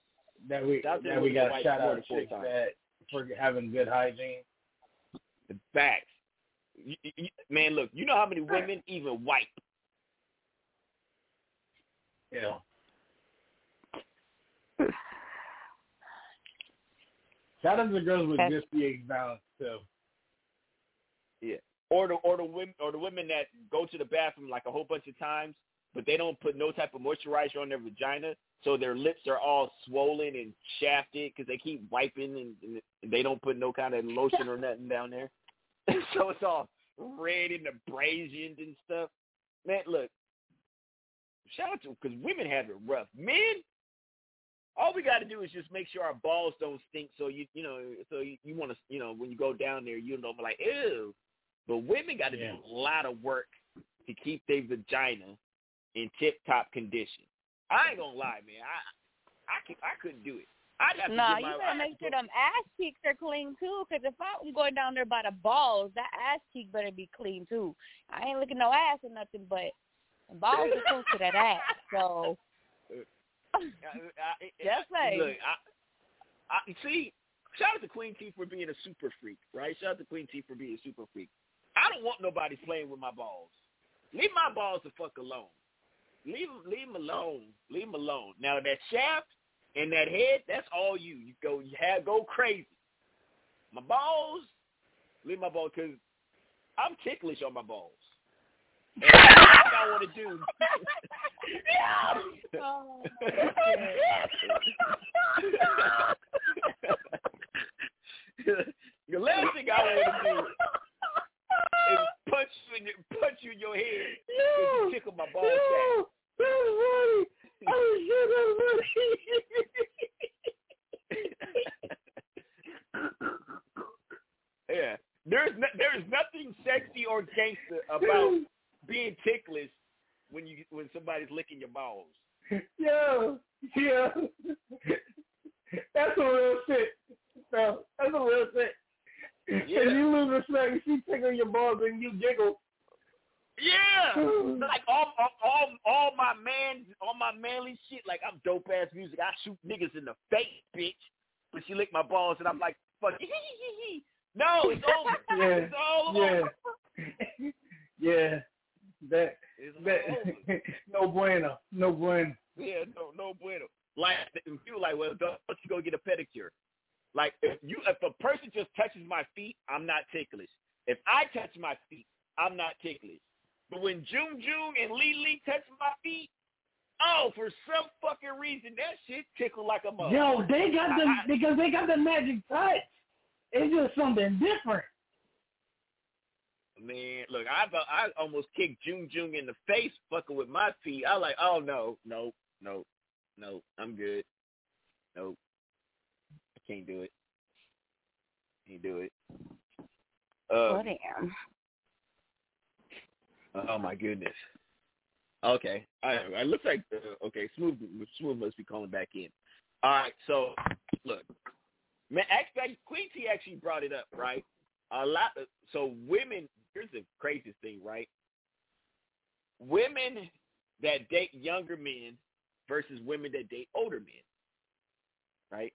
S16: That we
S14: Shout
S16: that we got
S14: that
S16: to shout out
S14: than
S16: chicks that for having good hygiene.
S14: The facts. You- you- Man, look, you know how many women even wipe?
S16: Yeah. Shout out to the girls with good pH balance too.
S14: Yeah. Or the or the women or the women that go to the bathroom like a whole bunch of times, but they don't put no type of moisturizer on their vagina, so their lips are all swollen and shafted because they keep wiping and, and they don't put no kind of lotion or nothing down there. so it's all red and abrasions and stuff. Man, look, shout out to because women have it rough. Men, all we got to do is just make sure our balls don't stink. So you you know so you, you want to you know when you go down there you don't know like ew. But women got to
S16: Yeah.
S14: do a lot of work to keep their vagina in tip top condition. I ain't gonna lie, man. I I could, I couldn't do it. I'd have to
S18: Nah,
S14: get
S18: you gotta make sure them ass cheeks are clean too. Cause if I'm going down there by the balls, that ass cheek better be clean too. I ain't looking no ass or nothing, but the balls are close to that ass. So just say.
S14: Look, I, I see. Shout out to Queen T for being a super freak, right? Shout out to Queen T for being a super freak. I don't want nobody playing with my balls. Leave my balls the fuck alone. Leave leave them alone. Leave them alone. Now that shaft and that head, that's all you. You go, you have go crazy. My balls, leave my balls because I'm ticklish on my balls. And what I want to do.
S18: Oh,
S14: the last thing I want to do punch you in your, punch you in your head you tickle my ball sack.
S16: That's funny. Oh shit,
S14: Yeah, there's no, there's nothing sexy or gangster about being ticklish when you when somebody's licking your balls.
S16: Yeah, yeah. That's a real shit. No, that's a real shit.
S14: Yeah.
S16: If you lose respect, she tickle your balls and you giggle.
S14: Yeah, like all, all all all my man, all my manly shit. Like I'm dope ass music. I shoot niggas in the face, bitch. But she lick my balls, and I'm like, fuck. No, it's over.
S16: Yeah,
S14: It's all
S16: yeah,
S14: over.
S16: yeah. That
S14: It's
S16: that no bueno, no bueno.
S14: Yeah, no, no bueno. Like you like, well, don't you go get a pedicure? Like if you, if a person just touches my feet, I'm not ticklish. If I touch my feet, I'm not ticklish. But when June June and Lee Lee touch my feet, oh, for some fucking reason, that shit tickle like a mother.
S16: Yo, they got the
S14: I- I-
S16: because they got the magic touch. It's just something different.
S14: Man, look, I I almost kicked June June in the face fucking with my feet. I like, oh no, no, no, no, I'm good. Nope. I can't do it. Can't do it.
S18: oh damn.
S14: oh my goodness. Okay. I it looks like uh, okay, smooth smooth must be calling back in. All right, so look. Man, actually, Queen T actually brought it up, right? A lot of, so women here's the craziest thing, right? Women that date younger men versus women that date older men. Right?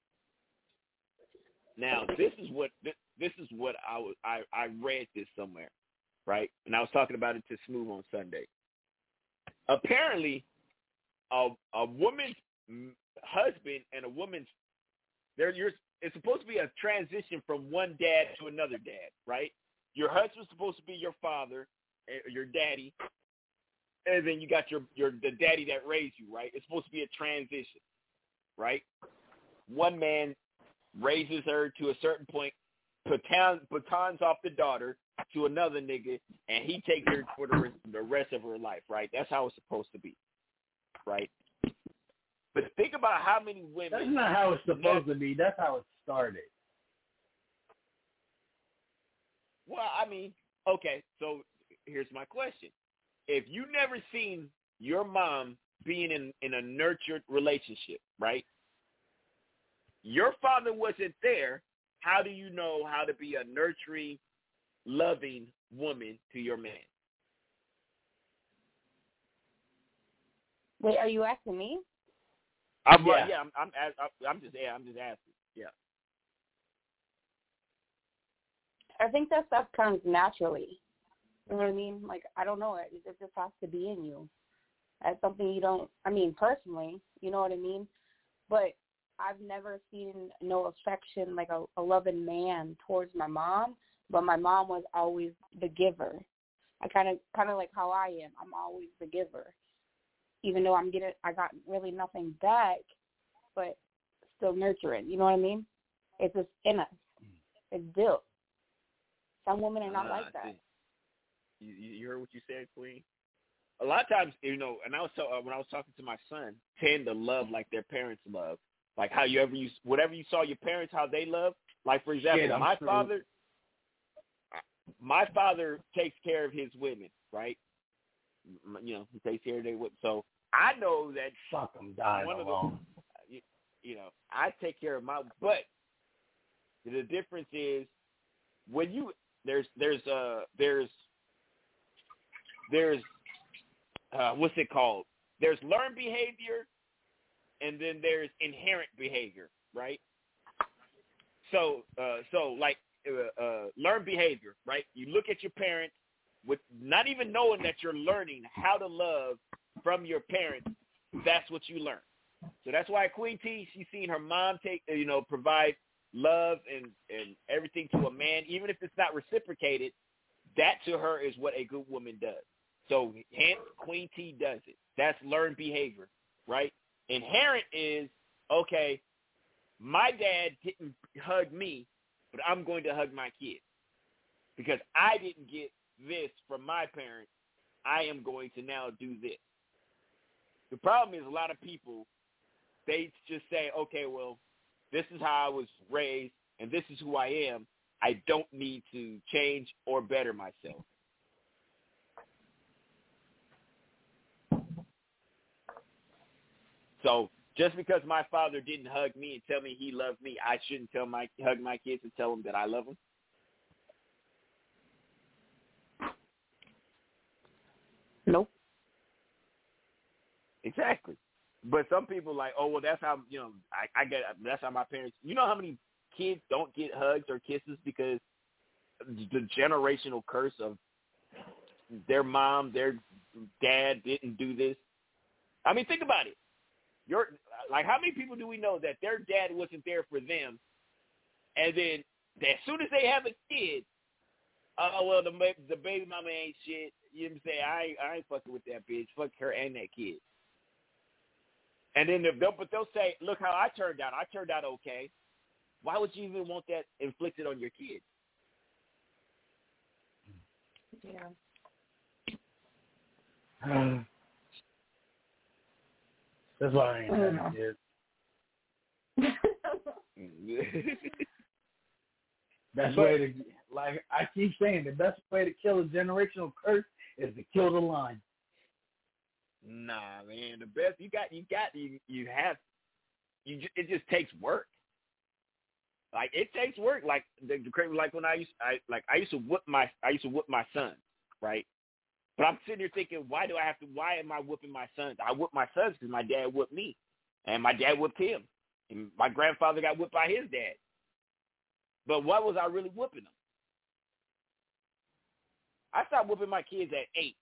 S14: Now, this is what this, this is what I was I I read this somewhere, right? And I was talking about it to Smooth on Sunday. Apparently, a a woman's husband and a woman's there you're it's supposed to be a transition from one dad to another dad, right? Your husband's supposed to be your father, eh, your daddy, and then you got your your the daddy that raised you, right? It's supposed to be a transition, right? One man raises her to a certain point, baton, batons off the daughter to another nigga, and he takes her for the rest, the rest of her life, right? That's how it's supposed to be, right? But think about how many women.
S16: That's not how it's supposed to be. That's how it started.
S14: Well, I mean, okay, so here's my question. If you never seen your mom being in, in a nurtured relationship, right? Your father wasn't there. How do you know how to be a nurturing, loving woman to your man?
S18: Wait, are you asking me?
S14: I'm
S16: Yeah.
S14: yeah, I'm I'm I'm just yeah, I'm just asking. Yeah.
S18: I think that stuff comes naturally. You know what I mean? Like I don't know, it, it just has to be in you. That's something you don't. I mean, personally, you know what I mean. But I've never seen no affection like a, a loving man towards my mom. But my mom was always the giver. I kind of kind of like how I am. I'm always the giver, even though I'm getting I got really nothing back, but still nurturing. You know what I mean? It's just in us. It's built. Some women are not
S14: Ah,
S18: like that.
S14: You, you you heard what you said, Queen. A lot of times, you know, and I was so, uh, when I was talking to my son, tend to love like their parents love, like how you ever you whatever you saw your parents how they love. Like for example,
S16: Shit,
S14: my
S16: true.
S14: father, my father takes care of his women, right? You know, he takes care of their women. So I know that
S16: Fuck, I'm dying
S14: one of
S16: alone.
S14: the, you, you know, I take care of my, but the difference is when you there's there's uh there's there's uh what's it called? There's learned behavior and then there's inherent behavior, right? So uh so like uh, uh learned behavior, right? You look at your parents with not even knowing that you're learning how to love from your parents, that's what you learn. So that's why Queen T, she's seen her mom take, you know, provide love and and everything to a man, even if it's not reciprocated. That to her is what a good woman does. So hence Queen T does it. That's learned behavior, right? Inherent is okay. My dad didn't hug me, but I'm going to hug my kid because I didn't get this from my parents. I am going to now do this. The problem is a lot of people they just say, okay, well, this is how I was raised and this is who I am. I don't need to change or better myself. So just because my father didn't hug me and tell me he loved me, I shouldn't tell my hug my kids and tell them that I love them.
S18: Nope.
S14: Exactly. But some people like, oh well, that's how you know. I, I get that's how my parents. You know how many kids don't get hugs or kisses because the generational curse of their mom, their dad didn't do this. I mean, think about it. Your like, how many people do we know that their dad wasn't there for them, and then as soon as they have a kid, oh well, the the baby mama ain't shit. You know what I'm saying? I ain't- I ain't fucking with that bitch. Fuck her and that kid. And then they'll, but they'll say, look how I turned out. I turned out okay. Why would you even want that inflicted on your kid?
S18: Yeah.
S16: That's why I ain't
S18: Mm.
S16: having kids. Best
S14: But-
S16: way to, like I keep saying, the best way to kill a generational curse is to kill the line.
S14: nah, man. The best you got, you got, you you have. You it just takes work. Like it takes work. Like the, the crazy, like when I used, I like I used to whip my, I used to whip my son, right? But I'm sitting here thinking, why do I have to? Why am I whipping my sons? I whip my sons because my dad whipped me, and my dad whipped him, and my grandfather got whipped by his dad. But what was I really whooping them? I stopped whooping my kids at eight.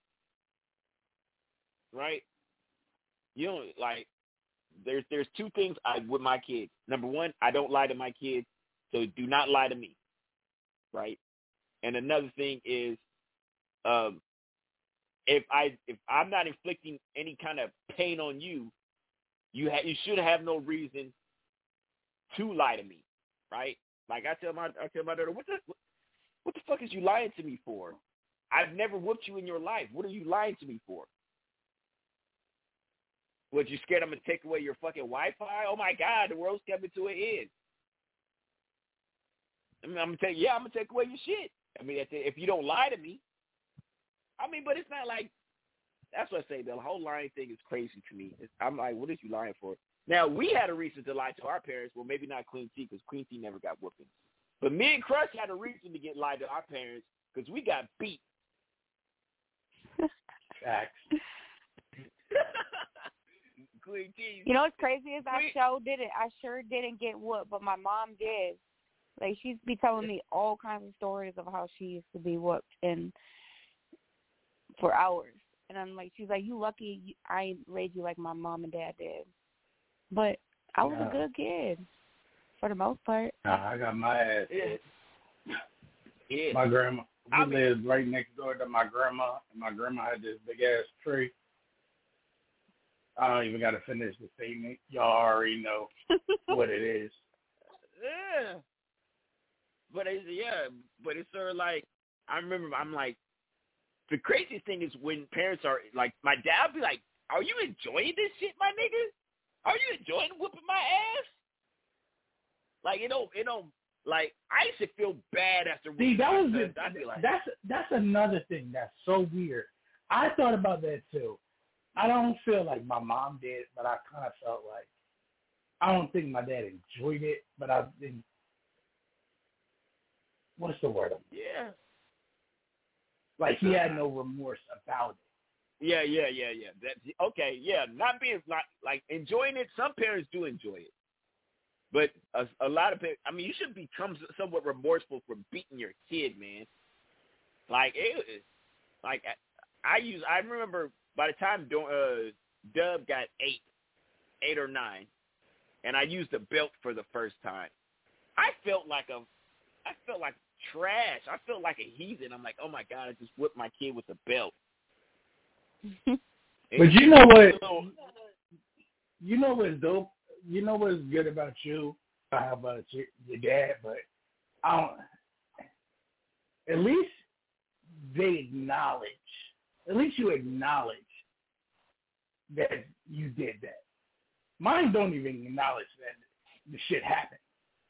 S14: Right? You know, like there's there's two things I with my kids. Number one, I don't lie to my kids, so do not lie to me. Right? And another thing is, um, if I if I'm not inflicting any kind of pain on you, you ha- you should have no reason to lie to me, right? Like I tell my I tell my daughter, what the what the fuck is you lying to me for? I've never whooped you in your life. What are you lying to me for? What you scared I'm gonna take away your fucking Wi-Fi? Oh my God, the world's coming to an end. I mean, I'm gonna you, yeah, I'm gonna take away your shit. I mean, if you don't lie to me, I mean, but it's not like that's what I say. The whole lying thing is crazy to me. It's, I'm like, what is you lying for? Now we had a reason to lie to our parents. Well, maybe not Queen T because Queen T never got whooping. But me and Crush had a reason to get lied to our parents because we got beat.
S16: Facts.
S14: Queen T.
S18: You know what's crazy is I sure didn't. I sure didn't get whooped, but my mom did. Like she'd be telling me all kinds of stories of how she used to be whooped and for hours. And I'm like, she's like, you lucky you, I raised you like my mom and dad did. But I was
S16: Yeah.
S18: a good kid for the most part.
S16: Nah, I got my ass.
S14: Yeah. Yeah.
S16: My grandma. We
S14: I mean-
S16: lived right next door to my grandma, and my grandma had this big ass tree. I don't even got to finish the statement. Y'all already know what it is.
S14: Yeah. But it's yeah, but it's sort of like I remember I'm like the crazy thing is when parents are like my dad be like, Are you enjoying this shit, my nigga? Are you enjoying whooping my ass? Like you know, you know, like I used to feel bad after
S16: See, that was the,
S14: like
S16: that's that's another thing that's so weird. I thought about that too. I don't feel like my mom did, but I kind of felt like I don't think my dad enjoyed it, but I think what's the word?
S14: Yeah.
S16: Like he had no remorse about it.
S14: Yeah, yeah, yeah, yeah. That okay, yeah. Not being not like enjoying it. Some parents do enjoy it, but a, a lot of parents. I mean, you should become somewhat remorseful for beating your kid, man. Like it, like I, I use. I remember by the time uh, Dub got eight, eight or nine, and I used a belt for the first time. I felt like a, I felt like trash. I feel like a heathen. I'm like, oh my god, I just whipped my kid with a belt.
S16: But you know what? You know what's dope? You know what's good about you? How about uh, your, your dad? But I don't. At least they acknowledge. At least you acknowledge that you did that. Mine don't even acknowledge that the shit happened.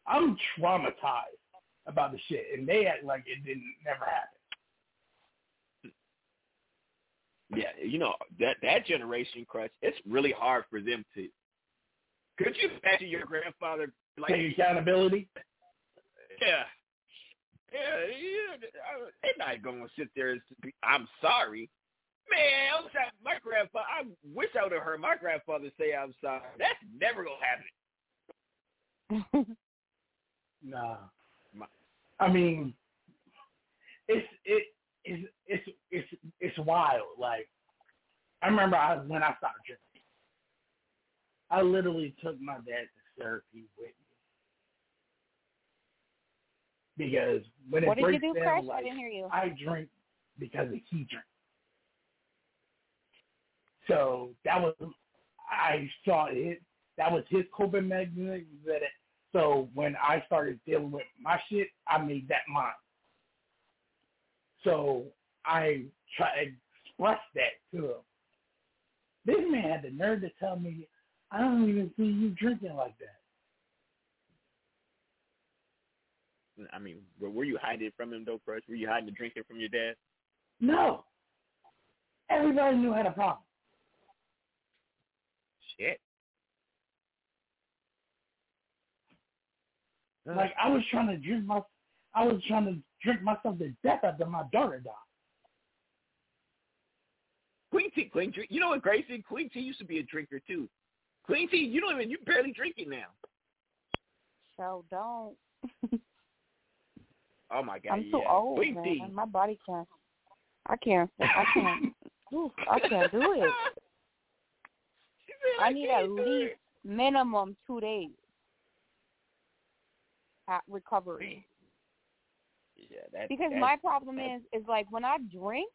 S16: I'm traumatized about the shit, and they act like it didn't never happen.
S14: Yeah, you know that that generation crush. It's really hard for them to. Could you imagine your grandfather like?
S16: Take accountability.
S14: Yeah, yeah, yeah. Uh, They're not going to sit there and be, I'm sorry, man. I was at my grandfather. I wish I would have heard my grandfather say I'm sorry. That's never gonna happen.
S16: Nah. I mean, it's it it's it's it's it's wild. Like I remember I when I stopped drinking, I literally took my dad to therapy with me because when it
S18: what did you
S16: breaks
S18: do,
S16: down,
S18: Crush?
S16: like
S18: I didn't hear you.
S16: I drink because he drinks. So that was I saw it. That was his coping mechanism. That so when I started dealing with my shit, I made that mine. So I try to express that to him. This man had the nerve to tell me, "I don't even see you drinking like that."
S14: I mean, were, were you hiding from him though, Crush? Were you hiding the drinking from your dad?
S16: No. Everybody knew I had a problem.
S14: Shit. Uh-huh.
S16: Like I was trying to drink my, I was trying to drink myself to death after my daughter died.
S14: Queen T, Queen T. You know what, Gracie? Queen T used to be a drinker too. Queen T, you don't even you barely drink it now.
S18: So don't.
S14: Oh my god,
S18: I'm too
S14: yeah.
S18: old,
S14: Queen
S18: man.
S14: T.
S18: My body can't. I can't. I can't. oof, I can't do it. I need at least minimum two days at recovery.
S14: Yeah, that,
S18: Because
S14: that-
S18: my problem is, is like when I drink,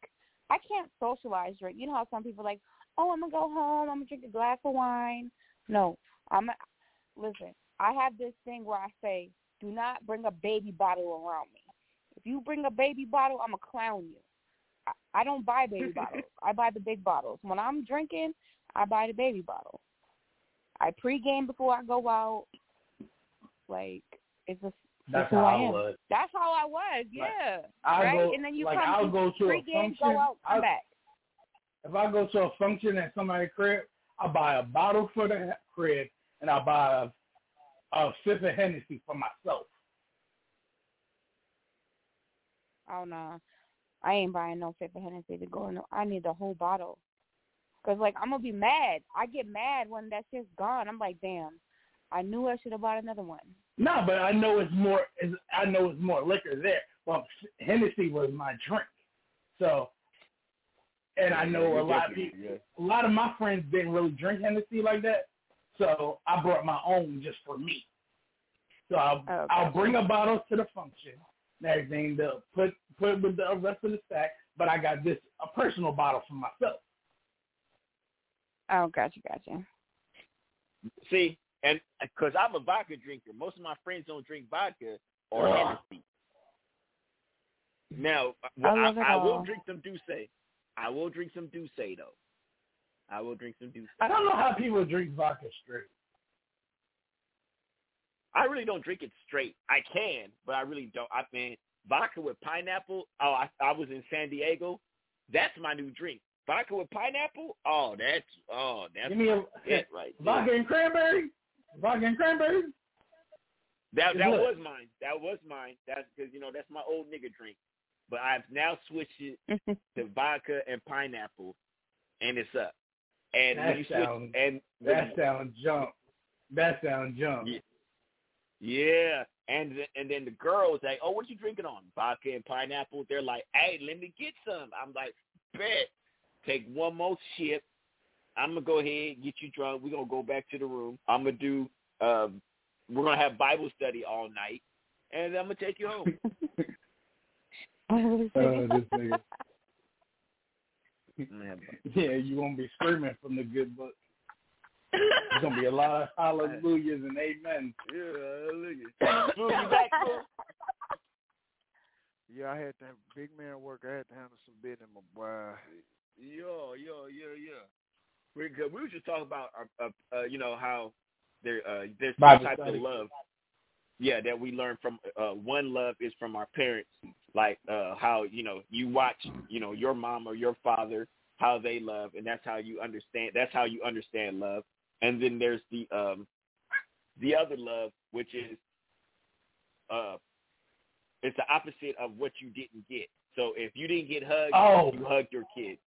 S18: I can't socialize. Right? You know how some people are like, oh, I'm gonna go home. I'm gonna drink a glass of wine. No, I'm. A, listen, I have this thing where I say, do not bring a baby bottle around me. If you bring a baby bottle, I'm gonna clown you. I, I don't buy baby bottles. I buy the big bottles. When I'm drinking, I buy the baby bottle. I pregame before I go out. Like it's just
S16: That's how
S18: I
S16: I was.
S18: That's how I was. Yeah.
S16: I'll
S18: right.
S16: go-
S18: and then you
S16: like,
S18: come
S16: I'll go to a function,
S18: go out, come
S16: I'll-
S18: back.
S16: If I go to a function at somebody's crib, I buy a bottle for the crib and I buy a, a fifth of Hennessy for myself.
S18: Oh no, I ain't buying no fifth of Hennessy to go in. the- I need the whole bottle. Cause like I'm gonna be mad. I get mad when that shit's gone. I'm like, damn, I knew I should have bought another one.
S16: No, but I know it's more. It's, I know it's more liquor there. Well, Hennessy was my drink, so and I know a lot of
S14: definitely,
S16: people, a lot of my friends didn't really drink Hennessy like that, so I brought my own just for me. So I'll
S18: Oh,
S16: I'll bring a bottle to the function and everything to put put with the rest of the stack, but I got this a personal bottle for myself.
S18: Oh, gotcha, gotcha.
S14: See, and uh, because I'm a vodka drinker, most of my friends don't drink vodka or
S16: Ugh.
S14: Hennessy. Now, uh, well,
S18: I
S14: I, I will
S18: all.
S14: drink some D'ussé. I will drink some D'ussé though. I will drink some D'ussé.
S16: I don't know how people drink vodka straight.
S14: I really don't drink it straight. I can, but I really don't. I mean, vodka with pineapple. Oh, I, I was in San Diego. That's my new drink. Vodka with pineapple. Oh, that's oh, that's
S16: Give me a
S14: my shit right there.
S16: vodka and cranberry. Vodka and cranberry.
S14: That that was mine. That was mine. That's because you know that's my old nigga drink. But I've now switched it to vodka and pineapple, and it's up. And
S16: That
S14: when you switch,
S16: sounds-
S14: and
S16: That sounds jump. That sounds jump.
S14: Yeah. yeah, and and then the girls like, oh, what you drinking on? Vodka and pineapple. They're like, hey, let me get some. I'm like, bet. Take one more sip. I'm gonna go ahead get you drunk. We're gonna go back to the room. I'm gonna do. Um, we're gonna have Bible study all night, and I'm gonna take you home.
S16: Uh, this nigga.
S14: I'm gonna have-
S16: Yeah, you won't be screaming from the good book. There's gonna be a lot of hallelujahs and amen.
S14: Yeah, look at Smooth, you back, Smooth?
S15: Yeah, I had to have big man work. I had to handle some business, my boy.
S14: Yo, yo, yo, yo. We good. We were just talking about, uh, uh, uh, you know, how there uh, there's
S16: Bible
S14: types
S16: study.
S14: of love. Yeah, that we learn from. Uh, one love is from our parents, like uh, how you know you watch, you know, your mom or your father how they love, and that's how you understand. That's how you understand love. And then there's the um, the other love, which is uh, it's the opposite of what you didn't get. So if you didn't get hugged,
S16: Oh.
S14: you hugged your kid.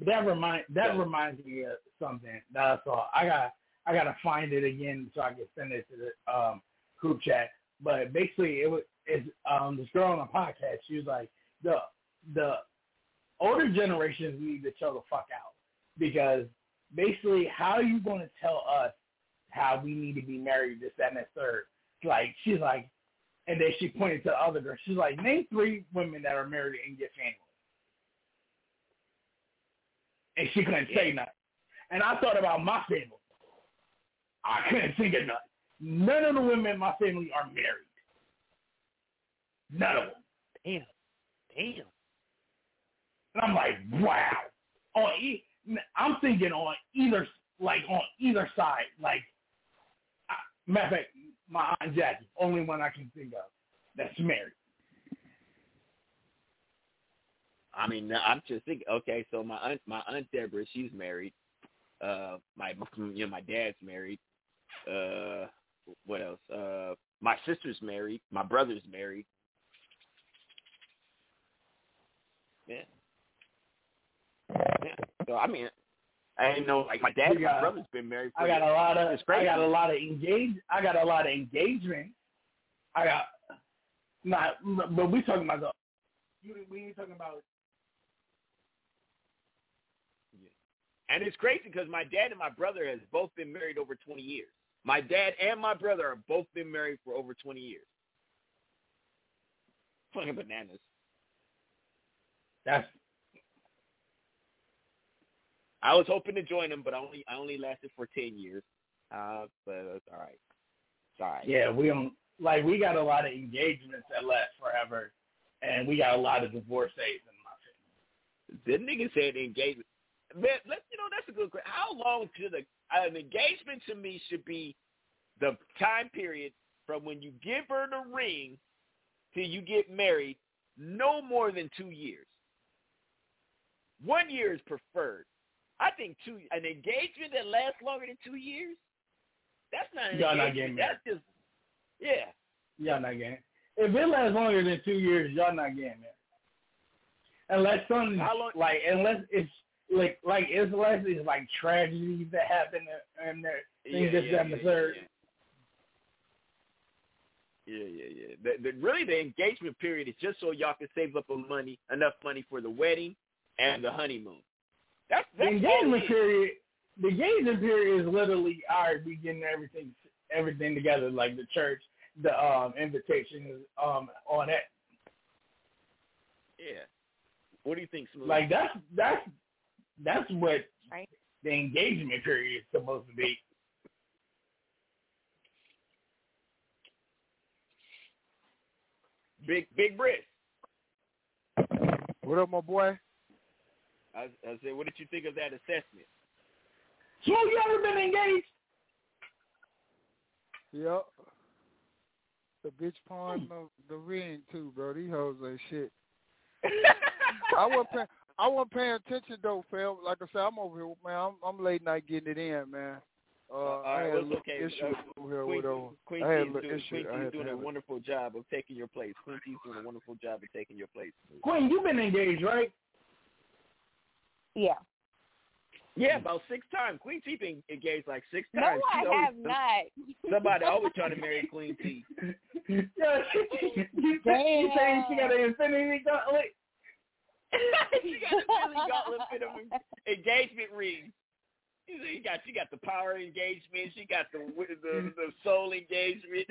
S16: That remind that
S14: Yeah.
S16: reminds me of something that I saw. I got I gotta find it again so I can send it to the um group chat. But basically, it was it's um this girl on a podcast. She was like the the older generations need to chill the fuck out because basically, how are you going to tell us how we need to be married, this, that, and the third? Like she's like, and then she pointed to the other girl. She's like, name three women that are married in your family. And she couldn't say nothing. And I thought about my family. I couldn't think of nothing. None of the women in my family are married. None of them.
S14: Damn. Damn.
S16: And I'm like, wow. On e- I'm thinking on either, like on either side. Like, I, matter of fact, my aunt Jackie, only one I can think of that's married.
S14: I mean, I'm just thinking. Okay, so my aunt, my aunt Deborah, she's married. Uh, my, you know, my dad's married. Uh, what else? Uh, my sister's married. My brother's married. Yeah. Yeah. So I mean, I didn't know. Like my dad, and my brother's been married. For
S16: I got a lot of
S14: It's crazy.
S16: I got a lot of engage I got a lot of engagement. I got not but we talking about the you we ain't talking about
S14: And it's crazy because my dad and my brother has both been married over 20 years. My dad and my brother have both been married for over 20 years. Fucking bananas.
S16: That's
S14: I was hoping to join them, but I only I only lasted for 10 years. Uh, but it's all right. It's all right.
S16: yeah, we don't like we got a lot of engagements that last forever and we got a lot of divorces in my
S14: The nigga said engagement. Man, let's you know that's a good question. How long should a, an engagement to me should be the time period from when you give her the ring till you get married? No more than two years. One year is preferred. I think two an engagement that lasts longer than two years. That's not an
S16: Y'all not
S14: engagement.
S16: getting
S14: That's just yeah.
S16: Y'all not getting if it lasts longer than two years, y'all not getting it. Unless something
S14: How long-
S16: like unless it's like like it's like tragedies that happen and there things
S14: Yeah,
S16: this
S14: yeah,
S16: the
S14: yeah,
S16: third.
S14: Yeah, yeah, yeah. The, the, really, the engagement period is just so y'all can save up a money, enough money for the wedding, and the honeymoon. That's,
S16: The
S14: that's all
S16: engagement period. The engagement period is literally all right. We getting everything everything together, like the church, the um invitation, um, all that.
S14: Yeah. What do you think, Smooth?
S16: Like that's that's that's what
S18: Right.
S16: the engagement period is supposed to be.
S14: Big Big Britt.
S15: What up, my boy?
S14: I, I said, what did you think of that assessment?
S16: So you ever been engaged?
S15: Yep. The bitch pawned the, the ring too, bro. These hoes ain't shit. I wasn't paying. I wasn't paying attention though, Phil. Like I said, I'm over here, man. I'm, I'm late night getting it in, man. Uh,
S14: all
S15: I
S14: right,
S15: had
S14: well,
S15: a
S14: it's okay.
S15: issue
S14: Uh,
S15: over here
S14: Queen,
S15: with uh,
S14: Queen
S15: I had a
S14: T's
S15: little
S14: doing,
S15: issue.
S14: Queen
S15: I had
S14: doing a
S15: handle.
S14: wonderful job of taking your place. Queen T's doing a wonderful job of taking your place.
S16: Queen, you've been engaged, right?
S18: Yeah.
S14: Yeah, about six times. Queen T been engaged like six times.
S18: No,
S14: times.
S18: I
S14: always-
S18: have not.
S14: Somebody always trying to marry Queen T.
S16: Yeah, you, you saying she got an infinity gauntlet?
S14: she got the Billy Gauntlet fit of engagement ring. You got she got the power engagement. She got the the, the soul engagement.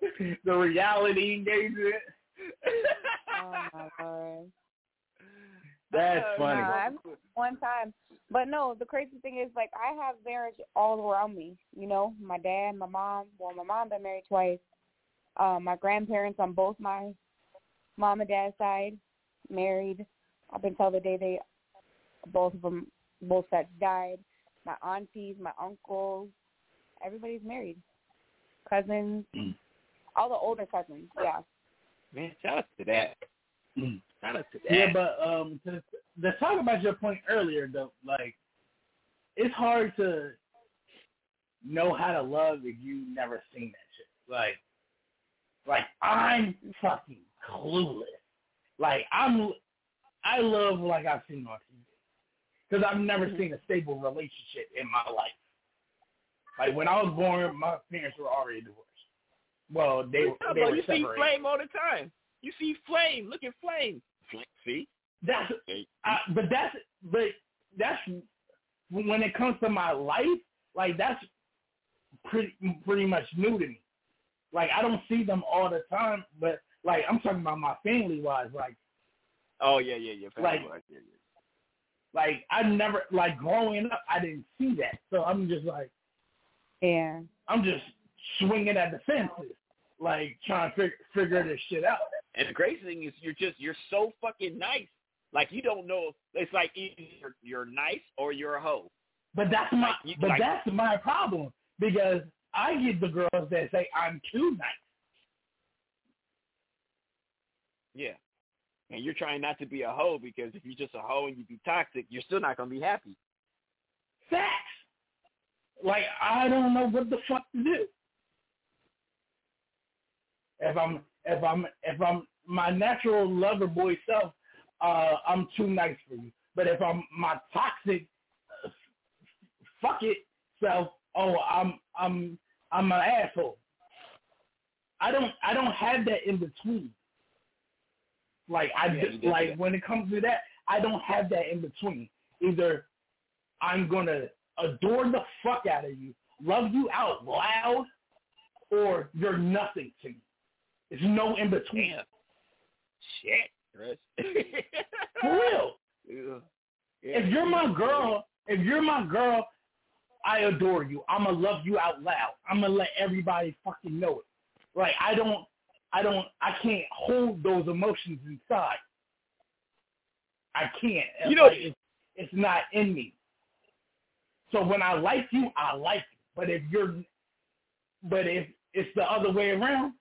S16: the reality engagement.
S18: oh my god.
S16: That's
S14: Uh,
S16: funny.
S18: Nah, I've one time. But no, the crazy thing is like I have marriage all around me. You know, my dad, my mom. Well, my mom been married twice. Um, my grandparents on both my mom and dad's side married up until the day they both of them both sets died. My aunties, my uncles, everybody's married. Cousins, all the older cousins. Yeah.
S14: Man, shout out to that.
S16: Mm.
S14: Shout out to that.
S16: Yeah, but um, to, to talk about your point earlier, though, like it's hard to know how to love if you never seen that shit. Like, like I'm fucking clueless. Like I'm, I love like I've seen on TV because I've never
S14: Mm-hmm.
S16: seen a stable relationship in my life. Like when I was born, my parents were already divorced. Well, they
S14: You,
S16: they were
S14: you see. Flame all the time. You see Flame. Look at Flame. Flame. See?
S16: That's I, but that's but that's when it comes to my life, like that's pretty pretty much new to me. Like I don't see them all the time, but like I'm talking about my family wise, like
S14: Oh yeah, yeah, yeah. Family
S16: Like-
S14: life, yeah, yeah.
S16: like I never like growing up, I didn't see that, so I'm just like
S18: Yeah.
S16: I'm just swinging at the fences, like trying to fig- figure this shit out.
S14: And the crazy thing is, you're just you're so fucking nice. Like you don't know. It's like either you're, you're nice or you're a hoe.
S16: But that's my
S14: Like, you-
S16: but
S14: like-
S16: that's my problem because I get the girls that say I'm too nice.
S14: Yeah. And you're trying not to be a hoe because if you're just a hoe and you be toxic, you're still not gonna be happy.
S16: Facts. Like I don't know what the fuck to do. If I'm if I'm if I'm my natural lover boy self, uh, I'm too nice for you. But if I'm my toxic fuck it self, oh I'm I'm I'm an asshole. I don't I don't have that in between. Like I
S14: Yeah,
S16: like when it comes to that, I don't have that in between. Either I'm gonna adore the fuck out of you, love you out loud, or you're nothing to me. There's no in between.
S14: Damn. Shit, Chris.
S16: For real.
S14: Yeah.
S16: If you're my girl, if you're my girl, I adore you. I'ma love you out loud. I'ma let everybody fucking know it. Like I don't I don't I can't hold those emotions inside. I can't.
S14: You know-
S16: Like, it's, it's not in me. So when I like you, I like you. But if you're but if it's the other way around,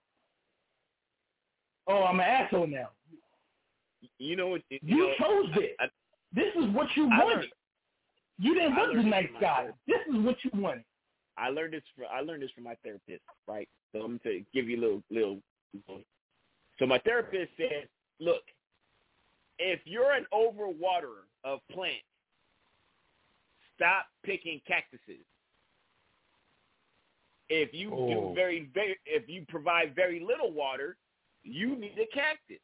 S16: oh I'm an asshole now.
S14: You know what? You,
S16: You
S14: know,
S16: chose this.
S14: I,
S16: This is what you
S14: I
S16: wanted.
S14: learned-
S16: You didn't
S14: I
S16: want the nice guy.
S14: therapist.
S16: This is what you wanted.
S14: I learned this. From, I learned this from my therapist, right? So I'm gonna give you a little, little. So my therapist said, "Look, if you're an overwaterer of plants, stop picking cactuses. If you
S16: Oh.
S14: do very, very, if you provide very little water, you need a cactus.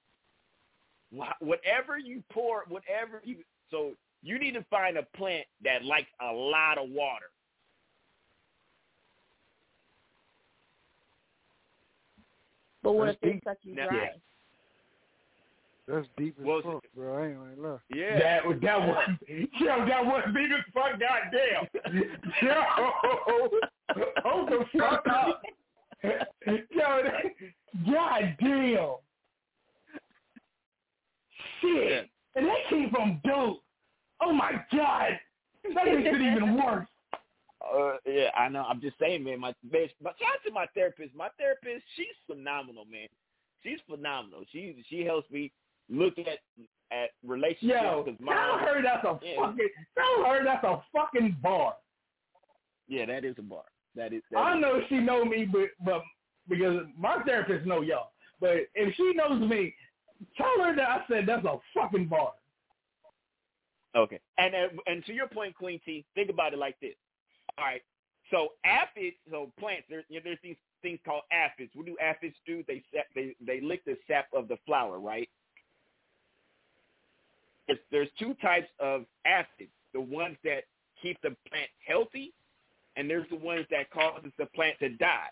S14: Whatever you pour, whatever you so you need to find a plant that likes a lot of water.
S18: But what
S15: That's
S18: if they suck you
S14: Now-
S18: dry?
S15: That's deep as
S14: Well,
S15: fuck, bro. I ain't gonna lie.
S14: Yeah.
S16: That was that was yo, that was deep as fuck. Goddamn. Yo, hold the fuck up. Yo, that, goddamn. Shit, and that came from dude. Oh my god, that makes it even worse.
S14: Uh, yeah, I know. I'm just saying, man. My best, my shout out to my therapist. My therapist, she's phenomenal, man. She's phenomenal. She she helps me look at at relationships.
S16: Yo,
S14: 'cause
S16: tell her that's a
S14: yeah,
S16: fucking. Tell her that's a fucking bar.
S14: yeah, that is a bar. That is. That
S16: I
S14: is-
S16: know she know me, but but because my therapist know y'all. But if she knows me, tell her that I said that's a fucking bar.
S14: Okay. And uh, and to your point, Queen T, think about it like this. All right. So aphids, so plants, there, you know, there's these things called aphids. What do aphids do? They sap, they they lick the sap of the flower, right? There's, there's two types of aphids. The ones that keep the plant healthy, and there's the ones that causes the plant to die.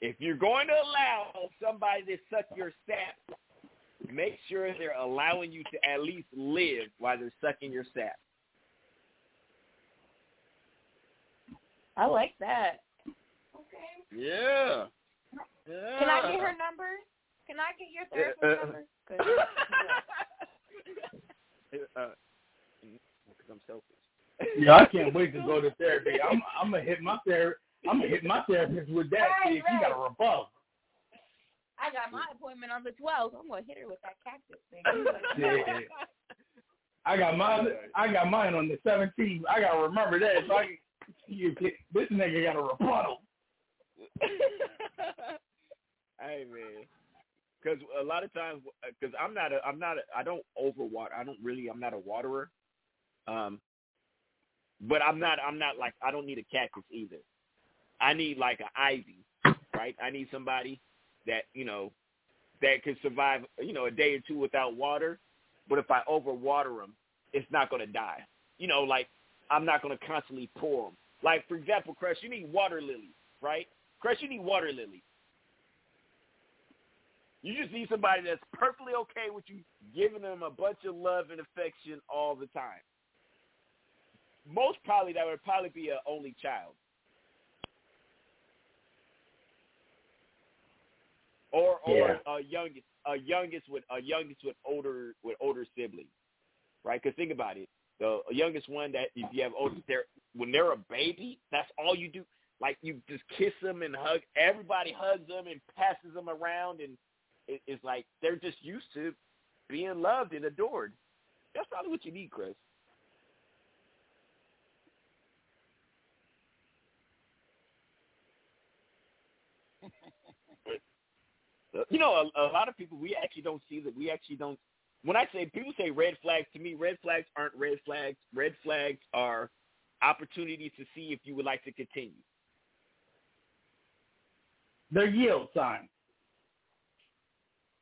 S14: If you're going to allow somebody to suck your sap, make sure they're allowing you to at least live while they're sucking your sap.
S18: I like that. Okay.
S14: Yeah. yeah.
S18: Can I get her number? Can I get your therapist
S14: Uh, uh,
S18: number? 'Cause-
S14: uh, because I'm selfish.
S16: Yeah, I can't wait to go to therapy. I'm I'm gonna hit my ther I'm gonna hit my therapist with that. See if he got a rebuff.
S18: I got my appointment on the 12th. I'm gonna hit her with that cactus thing.
S16: Yeah. I got my I got mine on the 17th. I gotta remember that. So I can, you, get, this nigga got a rebuttal.
S14: hey man, because a lot of times, because I'm not a, I'm not, a, I don't overwater. I don't really, I'm not a waterer. Um, but I'm not, I'm not like, I don't need a cactus either. I need like an ivy, right? I need somebody that you know that could survive, you know, a day or two without water. But if I overwater them, it's not going to die. You know, like I'm not going to constantly pour them. Like for example, Crush, you need water lilies, right? Crush, you need water lilies. You just need somebody that's perfectly okay with you giving them a bunch of love and affection all the time. Most probably that would probably be an only child. Or or a youngest a youngest with a youngest with older with older siblings. Right? Because think about it. The youngest one that if you have older they're when they're a baby, that's all you do. Like you just kiss them and hug everybody hugs them and passes them around and it, it's like they're just used to being loved and adored. That's probably what you need, Chris. you know, a, a lot of people we actually don't see that. We actually don't. When I say people say red flags to me, red flags aren't red flags. Red flags are opportunities to see if you would like to continue.
S16: They're yield signs.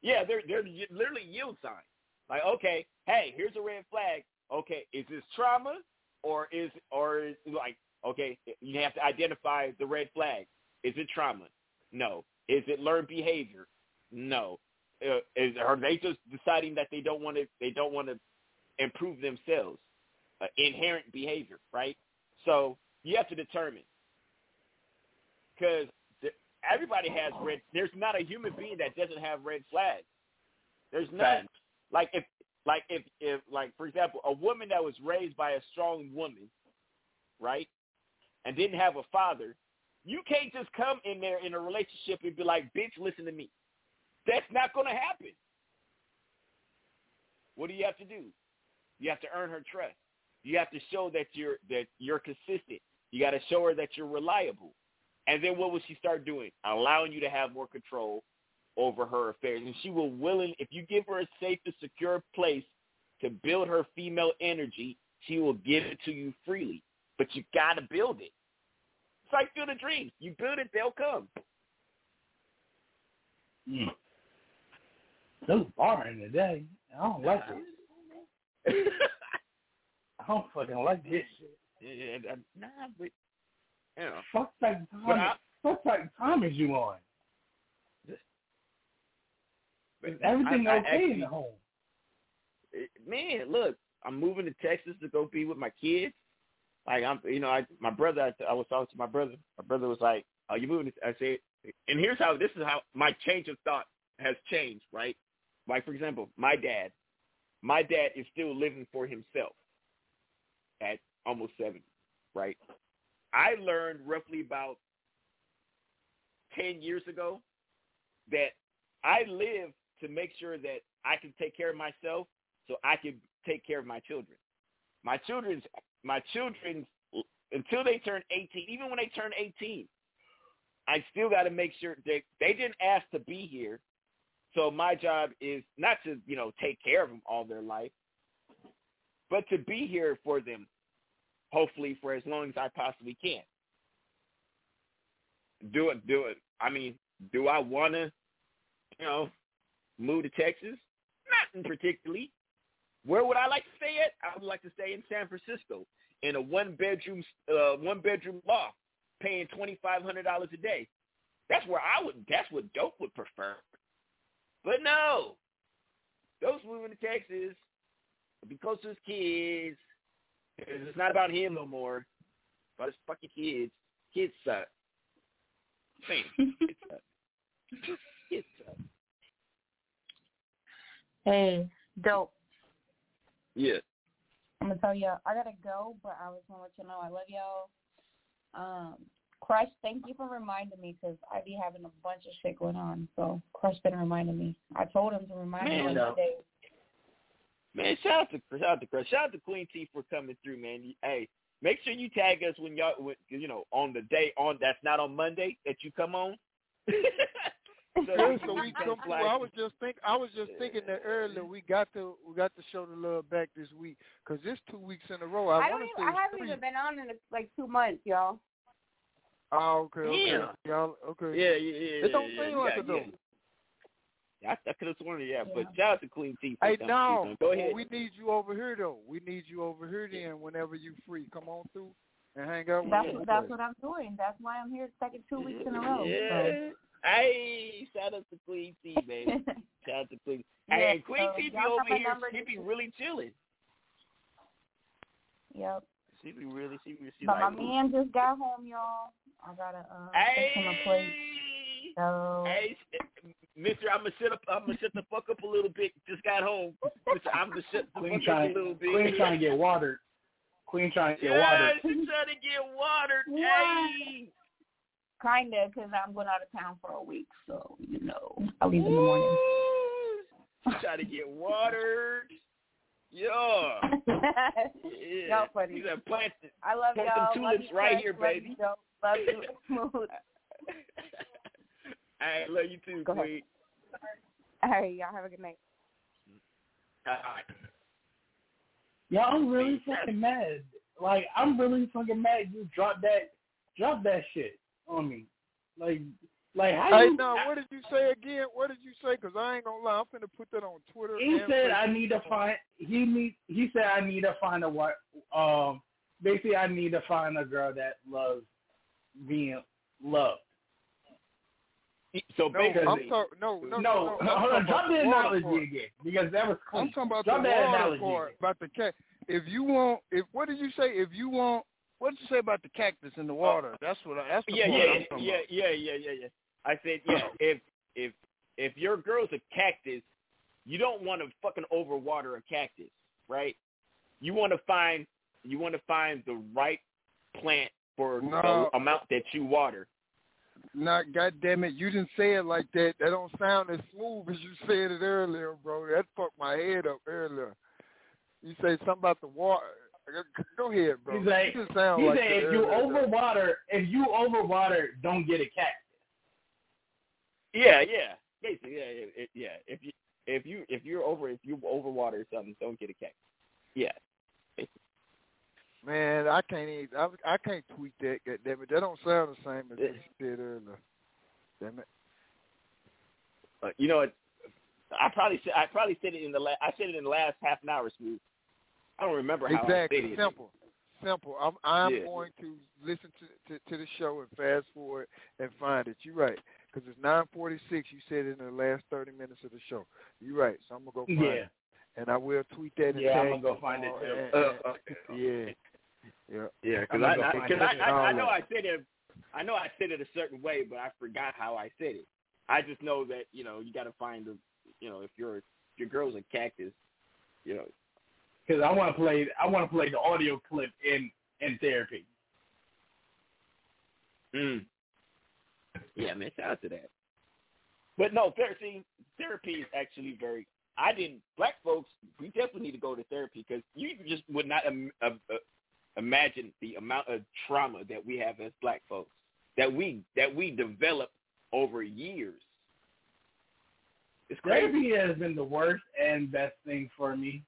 S14: Yeah, they're they're literally yield signs. Like, okay, hey, here's a red flag. Okay, is this trauma or is or is like okay, you have to identify the red flag. Is it trauma? No. Is it learned behavior? No. Uh, is are they just deciding that they don't want to they don't want to improve themselves? Uh, inherent behavior, right? So you have to determine because everybody has red. There's not a human being that doesn't have red flags. There's none. Like if, like if, if, like for example, a woman that was raised by a strong woman, right, and didn't have a father, you can't just come in there in a relationship and be like, "Bitch, listen to me." That's not going to happen. What do you have to do? You have to earn her trust. You have to show that you're that you're consistent. You got to show her that you're reliable. And then what will she start doing? Allowing you to have more control over her affairs. And she will willing, if you give her a safe and secure place to build her female energy, she will give it to you freely. But you got to build it. It's like of Dreams. You build it, they'll come.
S16: Mm. Those boring today. I don't like it. I don't fucking like this shit.
S14: Yeah, nah, but you know,
S16: Fuck of time. What type of time is you on? Is everything
S14: I- I
S16: okay
S14: actually-
S16: in the home?
S14: man, look, I'm moving to Texas to go be with my kids. Like I'm, you know, I my brother. I, I was talking to my brother. My brother was like, "Are you moving?" To, I said, and here's how this is how my change of thought has changed. Right? Like for example, my dad. My dad is still living for himself at almost seventy. Right? I learned roughly about ten years ago that I live to make sure that I can take care of myself so I can take care of my children. My children's my children until they turn 18, even when they turn 18, I still got to make sure they they didn't ask to be here. So my job is not to, you know, take care of them all their life, but to be here for them hopefully for as long as I possibly can. Do it do it. I mean, do I want to, you know, move to Texas? Not particularly. Where would I like to stay at? I would like to stay in San Francisco in a one bedroom uh, one bedroom loft, paying twenty five hundred dollars a day. That's where I would. That's what Dope would prefer. But no, Dope's moving to Texas be close to his kids. It's not about him no more. It's about his fucking kids. Kids suck. Man, kids suck. Kids suck.
S18: Hey, dope.
S14: Yeah.
S18: I'm gonna tell you, I gotta go, but I was gonna let you know I love y'all. Um, Crush, thank you for reminding me because I be having a bunch of shit going on. So Crush been reminding me. I told him to remind me
S14: Man,
S18: one
S14: no.
S18: day.
S14: Man, shout out to shout out to Chris. Shout out to Queen T for coming through, man. Hey, make sure you tag us when y'all, when, you know, on the day on that's not on Monday that you come on. so,
S15: Yeah, so we
S14: come
S15: come through. I was just think I was just thinking that earlier. We got to we got to show the love back this week because it's two weeks in a row. I,
S18: I, don't even,
S15: say
S18: I haven't
S15: three.
S18: even been on in like two months, y'all.
S15: Oh, okay, okay,
S14: Yeah.
S15: y'all, okay.
S14: Yeah, yeah, yeah.
S15: It don't
S14: yeah,
S15: seem
S14: yeah,
S15: like
S14: yeah,
S15: it though.
S14: Yeah, I, I could have sworn it, yeah,
S18: Yeah.
S14: But shout out to Queen T
S15: Hey,
S14: coming
S15: no.
S14: Go ahead.
S15: we need you over here though. We need you over here then. Whenever you free, come on through and hang out with
S18: That's
S15: us.
S18: what, that's what I'm doing. That's why I'm here second two weeks in a row.
S14: Yeah. Hey, shout out to Queen T, baby.
S18: So.
S14: shout out to Queen.
S18: Yeah,
S14: hey, and Queen
S18: so
S14: T be over here.
S18: number.
S14: She be really chilling.
S18: yep.
S14: She be really, she be, she
S18: But my
S14: like,
S18: man just got home, y'all. I gotta uh, fix him a plate.
S14: Hey,
S18: So
S14: hey, Mister, I'm gonna sit up. I'm gonna shut the fuck up a little bit. Just got home. Mister, I'm gonna shut the
S16: Queen
S14: fuck up
S16: trying,
S14: a little bit.
S16: Queen trying to get watered. Queen trying to get
S14: yeah,
S16: watered.
S14: she's trying to get watered.
S18: What?
S14: Hey.
S18: kinda, because I'm going out of town for a week. So you know, I leave in the morning.
S14: She's trying to get watered. Yeah. Yeah.
S18: Y'all funny.
S14: She's a plant.
S18: I love
S14: Plant
S18: y'all.
S14: them
S18: Love
S14: tulips
S18: you,
S14: right here, baby.
S18: You, Joe. Love you, Smooth.
S14: I love you too,
S18: Go ahead.
S14: Queen.
S18: All right, y'all have a good night.
S14: All right.
S16: Yeah, I'm really fucking mad. Like, I'm really fucking mad you dropped that, drop that shit on me. Like, like how
S15: Hey,
S16: you?
S15: no, what did you say again? What did you say? Because I ain't gonna lie, I'm finna put that on Twitter.
S16: He
S15: and
S16: said I need to find. He need. He said I need to find a what? Um, basically, I need to find a girl that loves being loved.
S14: So
S15: No,
S14: basically,
S15: I'm talking. No, no, no,
S16: No,
S15: no. I'm
S16: hold on.
S15: talking
S16: Drop
S15: about
S16: the
S15: the
S16: analogy
S15: part.
S16: again because that was clean.
S15: I'm talking about
S16: Drop
S15: the water
S16: analogy
S15: part
S16: again.
S15: about the cat. If you want, if what did you say? If you want, what did you say about the cactus in the oh. water? That's what. I, that's the
S14: yeah,
S15: part
S14: yeah,
S15: I'm talking
S14: yeah,
S15: about.
S14: yeah, yeah, yeah, yeah. I said, yeah. If if if your girl's a cactus, you don't want to fucking overwater a cactus, right? You want to find you want to find the right plant for
S15: No.
S14: the amount that you water.
S15: Not, goddamn it, you didn't say it like that. That don't sound as smooth as you said it earlier, bro. That fucked my head up earlier. You say something about the water. Go ahead, bro.
S16: He's like,
S15: you
S16: he
S15: like
S16: said
S15: that
S16: if you
S15: earlier, though.
S16: overwater, if you overwater, don't get a cat.
S14: Yeah, yeah, basically, yeah, yeah, it- yeah. If you if you if you're over if you overwater something, don't get a cactus. Yeah.
S15: Man, I can't even. I, I can't tweet that. Goddamn it, that don't sound the same as what you said earlier. Damn it.
S14: Uh, you know what? I probably said I probably said it in the la- I said it in the last half an hour, smooth. I don't remember how
S15: exactly.
S14: I said it.
S15: Simple. Simple. I'm I'm
S14: Yeah.
S15: going to listen to, to to the show and fast forward and find it. You're right. Because it's 9:46. You said it in the last 30 minutes of the show. You're right. So I'm gonna go find
S16: Yeah.
S15: it, and I will tweet that.
S16: Yeah, I'm gonna go find it too.
S15: and-
S14: Uh,
S15: and- yeah. Yeah.
S14: Yeah,
S16: I'm
S14: because
S16: gonna
S14: I, I, cause. I, I, I know I said it. I know I said it a certain way, but I forgot how I said it. I just know that you know you got to find the you know if your if your girl's a cactus, you know.
S16: Because I want to play. I want to play the audio clip in in therapy.
S14: Mm. Yeah, man, shout out to that. But no, therapy therapy is actually very. I didn't. Black folks, we definitely need to go to therapy because you just would not um, uh, uh, imagine the amount of trauma that we have as black folks that we that we develop over years. It's crazy.
S16: Therapy has been the worst and best thing for me.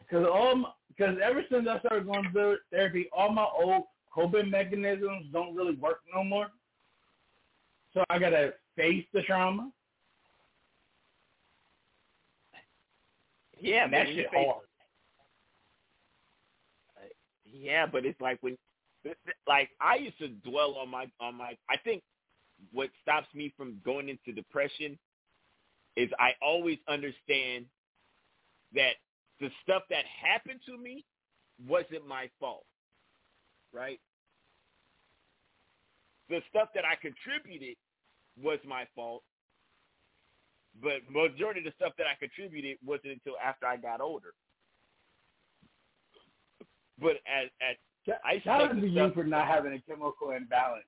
S16: Because all because ever since I started going to therapy, all my old coping mechanisms don't really work no more. So I gotta face the trauma.
S14: Yeah, man,
S16: that shit hard.
S14: Yeah, but it's like when, like I used to dwell on my on my. I think what stops me from going into depression is I always understand that the stuff that happened to me wasn't my fault, right? The stuff that I contributed was my fault, but majority of the stuff that I contributed wasn't until after I got older. But as as I
S16: Shout out to you
S14: stuff-
S16: for not having a chemical imbalance.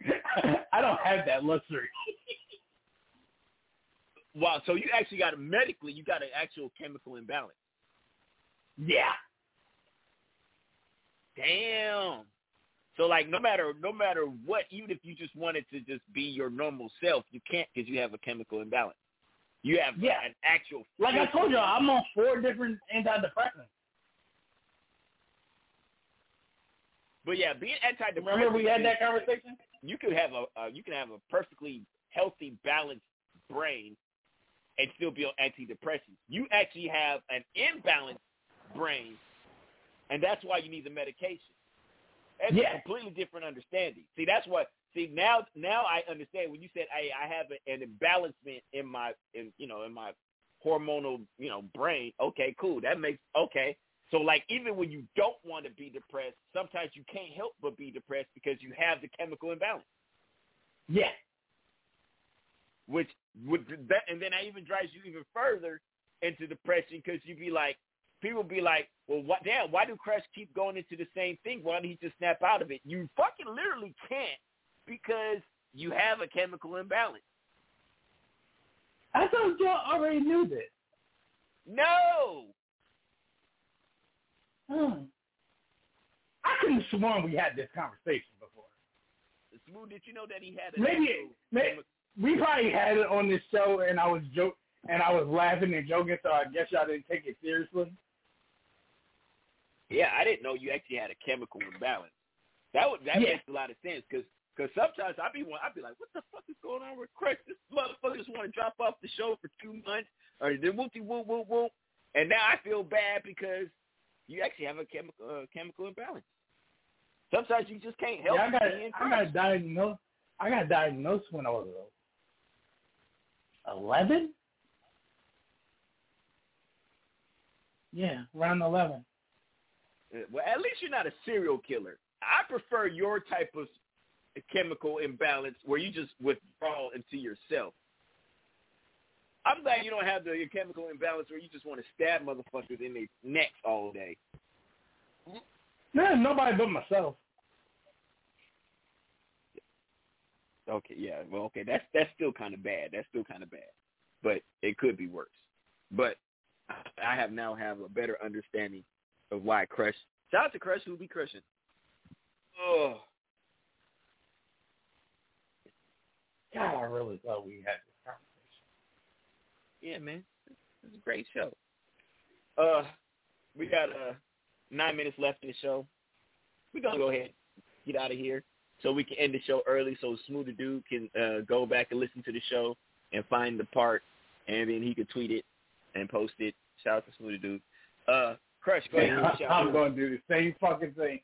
S16: I don't have that luxury.
S14: Wow, so you actually got a medically, you got an actual chemical imbalance.
S16: Yeah.
S14: Damn. So like, no matter no matter what, even if you just wanted to just be your normal self, you can't because you have a chemical imbalance. You have
S16: Yeah.
S14: an actual.
S16: Like I told you, I'm on four different antidepressants.
S14: But yeah, being antidepressant.
S16: Remember we had that conversation?
S14: You could have a uh, you can have a perfectly healthy, balanced brain and still be on antidepressants. You actually have an imbalanced brain, and that's why you need the medication. That's
S16: Yeah.
S14: a completely different understanding. See, that's what. See, now now I understand when you said, "Hey, I have an imbalancement in my, in you know, in my hormonal, you know, brain." Okay, cool. That makes okay. So, like, even when you don't want to be depressed, sometimes you can't help but be depressed because you have the chemical imbalance.
S16: Yeah.
S14: Which would that, and then that even drives you even further into depression because you'd be like, people be like, well, what? Damn, why do Crush keep going into the same thing? Why don't he just snap out of it? You fucking literally can't because you have a chemical imbalance.
S16: I thought y'all already knew this.
S14: No.
S16: Hmm. I couldn't have sworn we had this conversation before.
S14: Smooth, did you know that he had a
S16: Maybe, maybe we probably had it on this show, and I was joke and I was laughing and joking, so I guess y'all didn't take it seriously.
S14: Yeah, I didn't know you actually had a chemical imbalance. That would that
S16: Yeah.
S14: makes a lot of sense because because sometimes I'd be one- I be like, what the fuck is going on with Chris? This motherfucker just want to drop off the show for two months or the whoopty whoop whoop whoop, and now I feel bad because you actually have a chemical uh, chemical imbalance. Sometimes you just can't help
S16: yeah, I got I got diagnosed. I got diagnosed when I was eleven. Yeah, around eleven.
S14: Uh, Well, at least you're not a serial killer. I prefer your type of chemical imbalance where you just withdraw into yourself. I'm glad you don't have the chemical imbalance where you just want to stab motherfuckers in their necks all day.
S16: No, nobody but myself.
S14: Okay, yeah, well, okay, that's that's still kind of bad. That's still kind of bad, but it could be worse. But I have now have a better understanding of why Crush. Shout out to Crush who be crushing. Oh,
S16: God, I really thought we had.
S14: Yeah, man, it's a great show. Uh, we got uh nine minutes left in the show. We're gonna go ahead get out of here so we can end the show early so Smoother Dude can uh, go back and listen to the show and find the part, and then he could tweet it and post it. Shout out to Smoothie Dude. Uh, Crush, go ahead.
S16: I'm going to do the same fucking thing.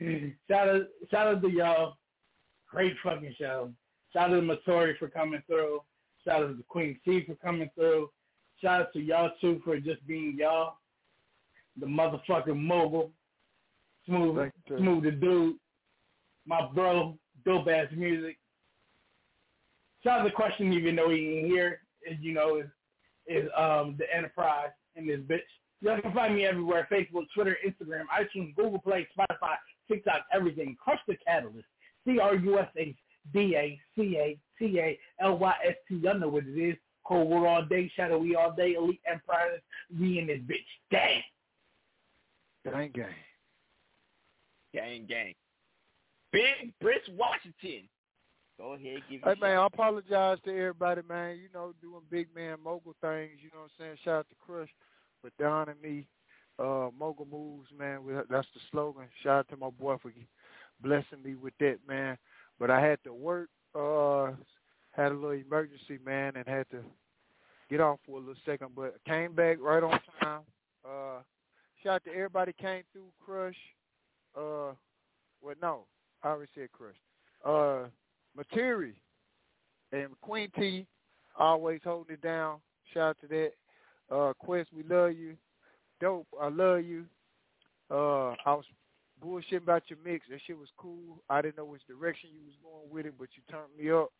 S16: shout out, shout out to y'all. Great fucking show. Shout out to Matori for coming through. Shout out to the Queen T for coming through. Shout out to y'all too for just being y'all. The motherfucking mogul. Smooth, smooth the dude. My bro, dope ass music. Shout out to Question, even though he ain't here, is, you know, is, is um the Enterprise in this bitch. Y'all can find me everywhere, Facebook, Twitter, Instagram, iTunes, Google Play, Spotify, TikTok, everything. Crush the Catalyst. C-R-U-S-H-D-A-C-A-T-A-L-Y-S-T. Y'all know what it is. Cold War all day, Shadowy all day, Elite Empires. We in this bitch. Gang.
S15: Gang, gang.
S14: Gang, gang. Big Briss Washington. Go ahead, give
S15: Hey
S14: your
S15: man, I apologize to everybody, man. You know, doing big man mogul things. You know what I'm saying? Shout out to Crush for Don and me. Uh, mogul moves, man. We, that's the slogan. Shout out to my boy for blessing me with that, man. But I had to work. Uh, had a little emergency, man, and had to get off for a little second. But came back right on time. Uh, shout out to everybody came through. Crush. Uh, well, no, I already said Crush. Uh, Materi and Queen T always holding it down. Shout out to that. Uh, Quest, we love you. Dope, I love you. Uh, I was bullshitting about your mix. That shit was cool. I didn't know which direction you was going with it, but you turned me up.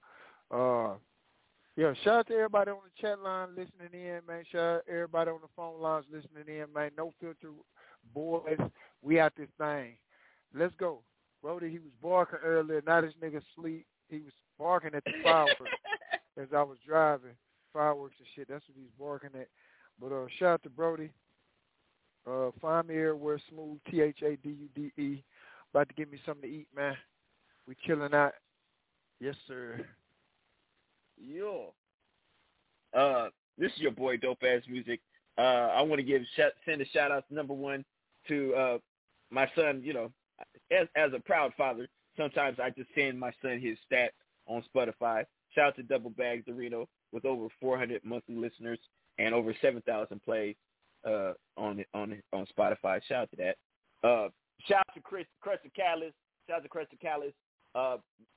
S15: Uh, yeah, shout out to everybody on the chat line listening in, man. Shout out everybody on the phone lines listening in, man. No filter, boys. We out this thing. Let's go. Brody, he was barking earlier. Now this nigga sleep. He was barking at the fireworks as I was driving. Fireworks and shit. That's what he's barking at. But uh, shout out to Brody. Uh, find me everywhere. Smooth T H A D U D E. About to give me something to eat, man. We chilling out. Yes, sir.
S14: Yo. Uh, this is your boy Dope Ass Music. Uh, I want to give send a shout out number one to uh my son. You know, as as a proud father, sometimes I just send my son his stats on Spotify. Shout out to Double Bag Dorito with over 400 monthly listeners and over 7,000 plays uh on on on Spotify. Shout out to that. Uh, shout out to Chris Cresta Callis. Shout out to Cresta Callis. Uh,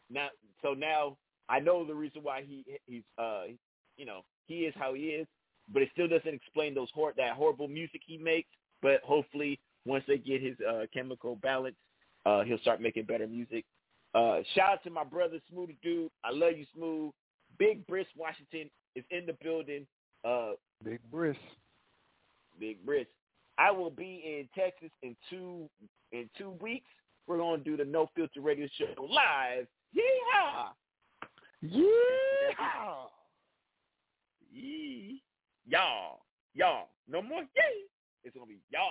S14: now so now I know the reason why he he's uh you know he is how he is, but it still doesn't explain those hor- that horrible music he makes. But hopefully, once they get his uh, chemical balance, uh, he'll start making better music. Uh, shout out to my brother Smooth Dude. I love you, Smooth. Big Briss Washington is in the building. Uh,
S15: Big Briss.
S14: Big Briss. I will be in Texas in two in two weeks. We're gonna do the No Filter Radio Show live. Yeehaw!
S15: Yeah.
S14: Yee. Y'all. Y'all. No more yay. It's gonna be y'all.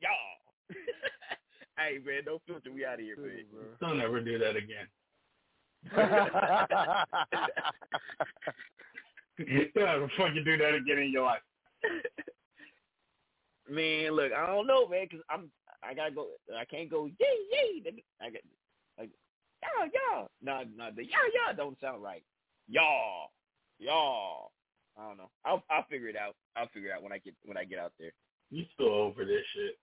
S14: Y'all. hey man, no filter. We out of here, man.
S16: Don't ever do that again. You Don't ever fucking do that again in your life.
S14: Man, look, I don't know, man, because I'm I gotta go. I can't go yay yay. I got like y'all y'all. No, no, the y'all y'all don't sound right. Y'all, y'all. I don't know. I'll I'll figure it out. I'll figure it out when I get when I get out there.
S16: You still over this shit.